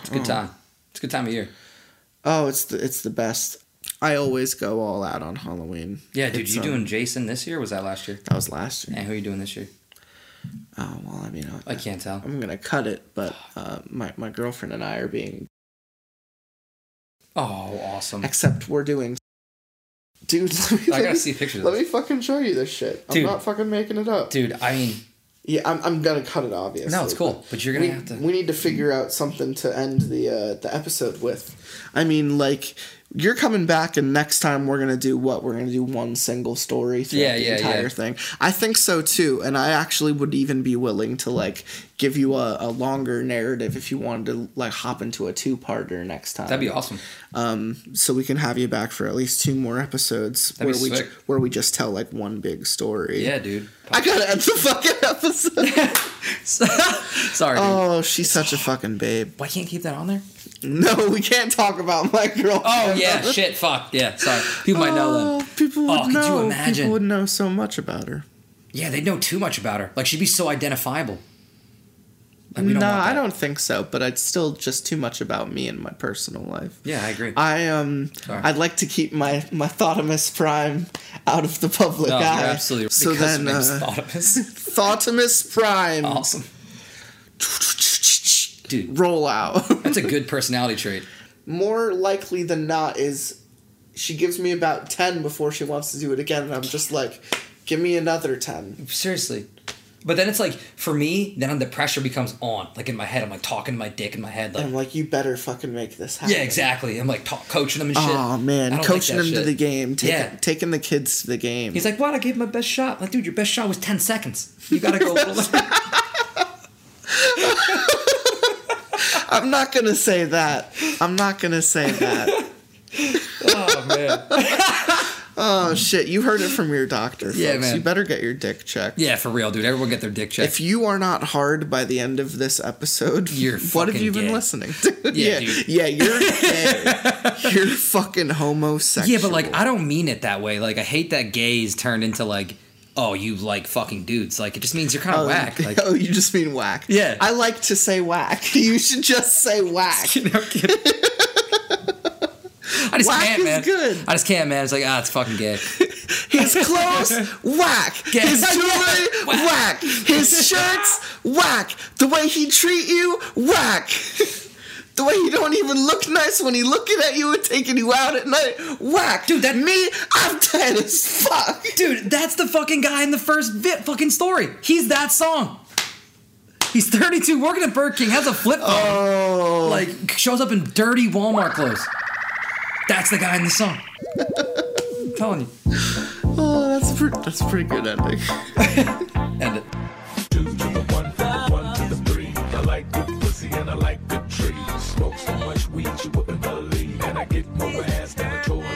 It's a good time. It's a good time of year. Oh, it's the it's the best. I always go all out on Halloween. Yeah, dude. It's, you um, doing Jason this year? Or was that last year? That was last year. And who are you doing this year? Oh well, I mean, I, I can't tell. I'm gonna cut it, but uh, my my girlfriend and I are being. Oh, awesome. Except we're doing. Dude, let me, I gotta me- see pictures. Let me fucking show you this shit. I'm not fucking making it up. Dude, I mean, Yeah, I'm, I'm gonna cut it obviously. No, it's cool, but you're gonna we, have to- We need to figure out something to end the uh, the episode with. I mean, like you're coming back, and next time we're gonna do what? We're gonna do one single story throughout Yeah, the yeah, entire yeah. thing. I think so too, and I actually would even be willing to like give you a, a longer narrative if you wanted to like hop into a two parter next time. That'd be awesome. Um, so we can have you back for at least two more episodes That'd where we where we just tell like one big story. Yeah, dude. I gotta end the fucking episode. Sorry, dude. oh, she's such a fucking babe. Why can't you keep that on there? No, we can't talk about my girl. Oh yeah, shit, fuck, yeah. Sorry, people might know Oh, then. people would Oh, could you know. imagine? People would know so much about her. Yeah, they'd know too much about her. Like she'd be so identifiable. Like, No, I don't think so. But it's still just too much about me and my personal life. Yeah, I agree. I um, Sorry. I'd like to keep my my Thotimus Prime out of the public no, eye. absolutely. So because then, uh, Thotimus. Thotimus Prime, awesome, dude. roll out. That's a good personality trait. More likely than not is she gives me about ten before she wants to do it again, and I'm just like, give me another ten. Seriously. But then it's like for me, then the pressure becomes on. Like in my head, I'm like talking to my dick in my head, like I'm like, you better fucking make this happen. yeah, exactly. I'm like talk, coaching them and shit. Oh man, coaching like them to the game, taking, Yeah. taking the kids to the game. He's like, "What? I gave my best shot." I'm like, dude, your best shot was ten seconds. You gotta go. little I'm not gonna say that. I'm not gonna say that. oh man. Oh shit, you heard it from your doctor. Folks. Yeah, man. You better get your dick checked. Yeah, for real, dude. Everyone get their dick checked. If you are not hard by the end of this episode, You're what have you been listening to? Yeah, yeah, dude. yeah, you're gay. you're fucking homosexual. yeah, but like I don't mean it that way. Like I hate that gays turned into like, oh, you like fucking dudes. Like it just means you're kind of Oh, whack. Like oh, you just mean whack. Yeah. I like to say whack. You should just say whack. you know, kidding. I just Whack can't, is man. good. I just can't, man. It's like ah, it's fucking gay. His clothes, whack. Yeah. His jewelry, Whack. whack. His shirts, whack. The way he treat you, whack. The way he don't even look nice when he looking at you and taking you out at night, whack. Dude, that- me, I'm dead as fuck. Dude, that's the fucking guy in the first vi- fucking story. He's that song. He's 32, working at Burger King, has a flip phone, Oh, like shows up in dirty Walmart clothes. That's the guy in the song. I'm telling you. oh, that's pretty. That's a pretty good ending. End it. Two to the one, from the one to the three. I like good pussy and I like good trees. Smoke so much weed you wouldn't believe. And I get more ass than a toilet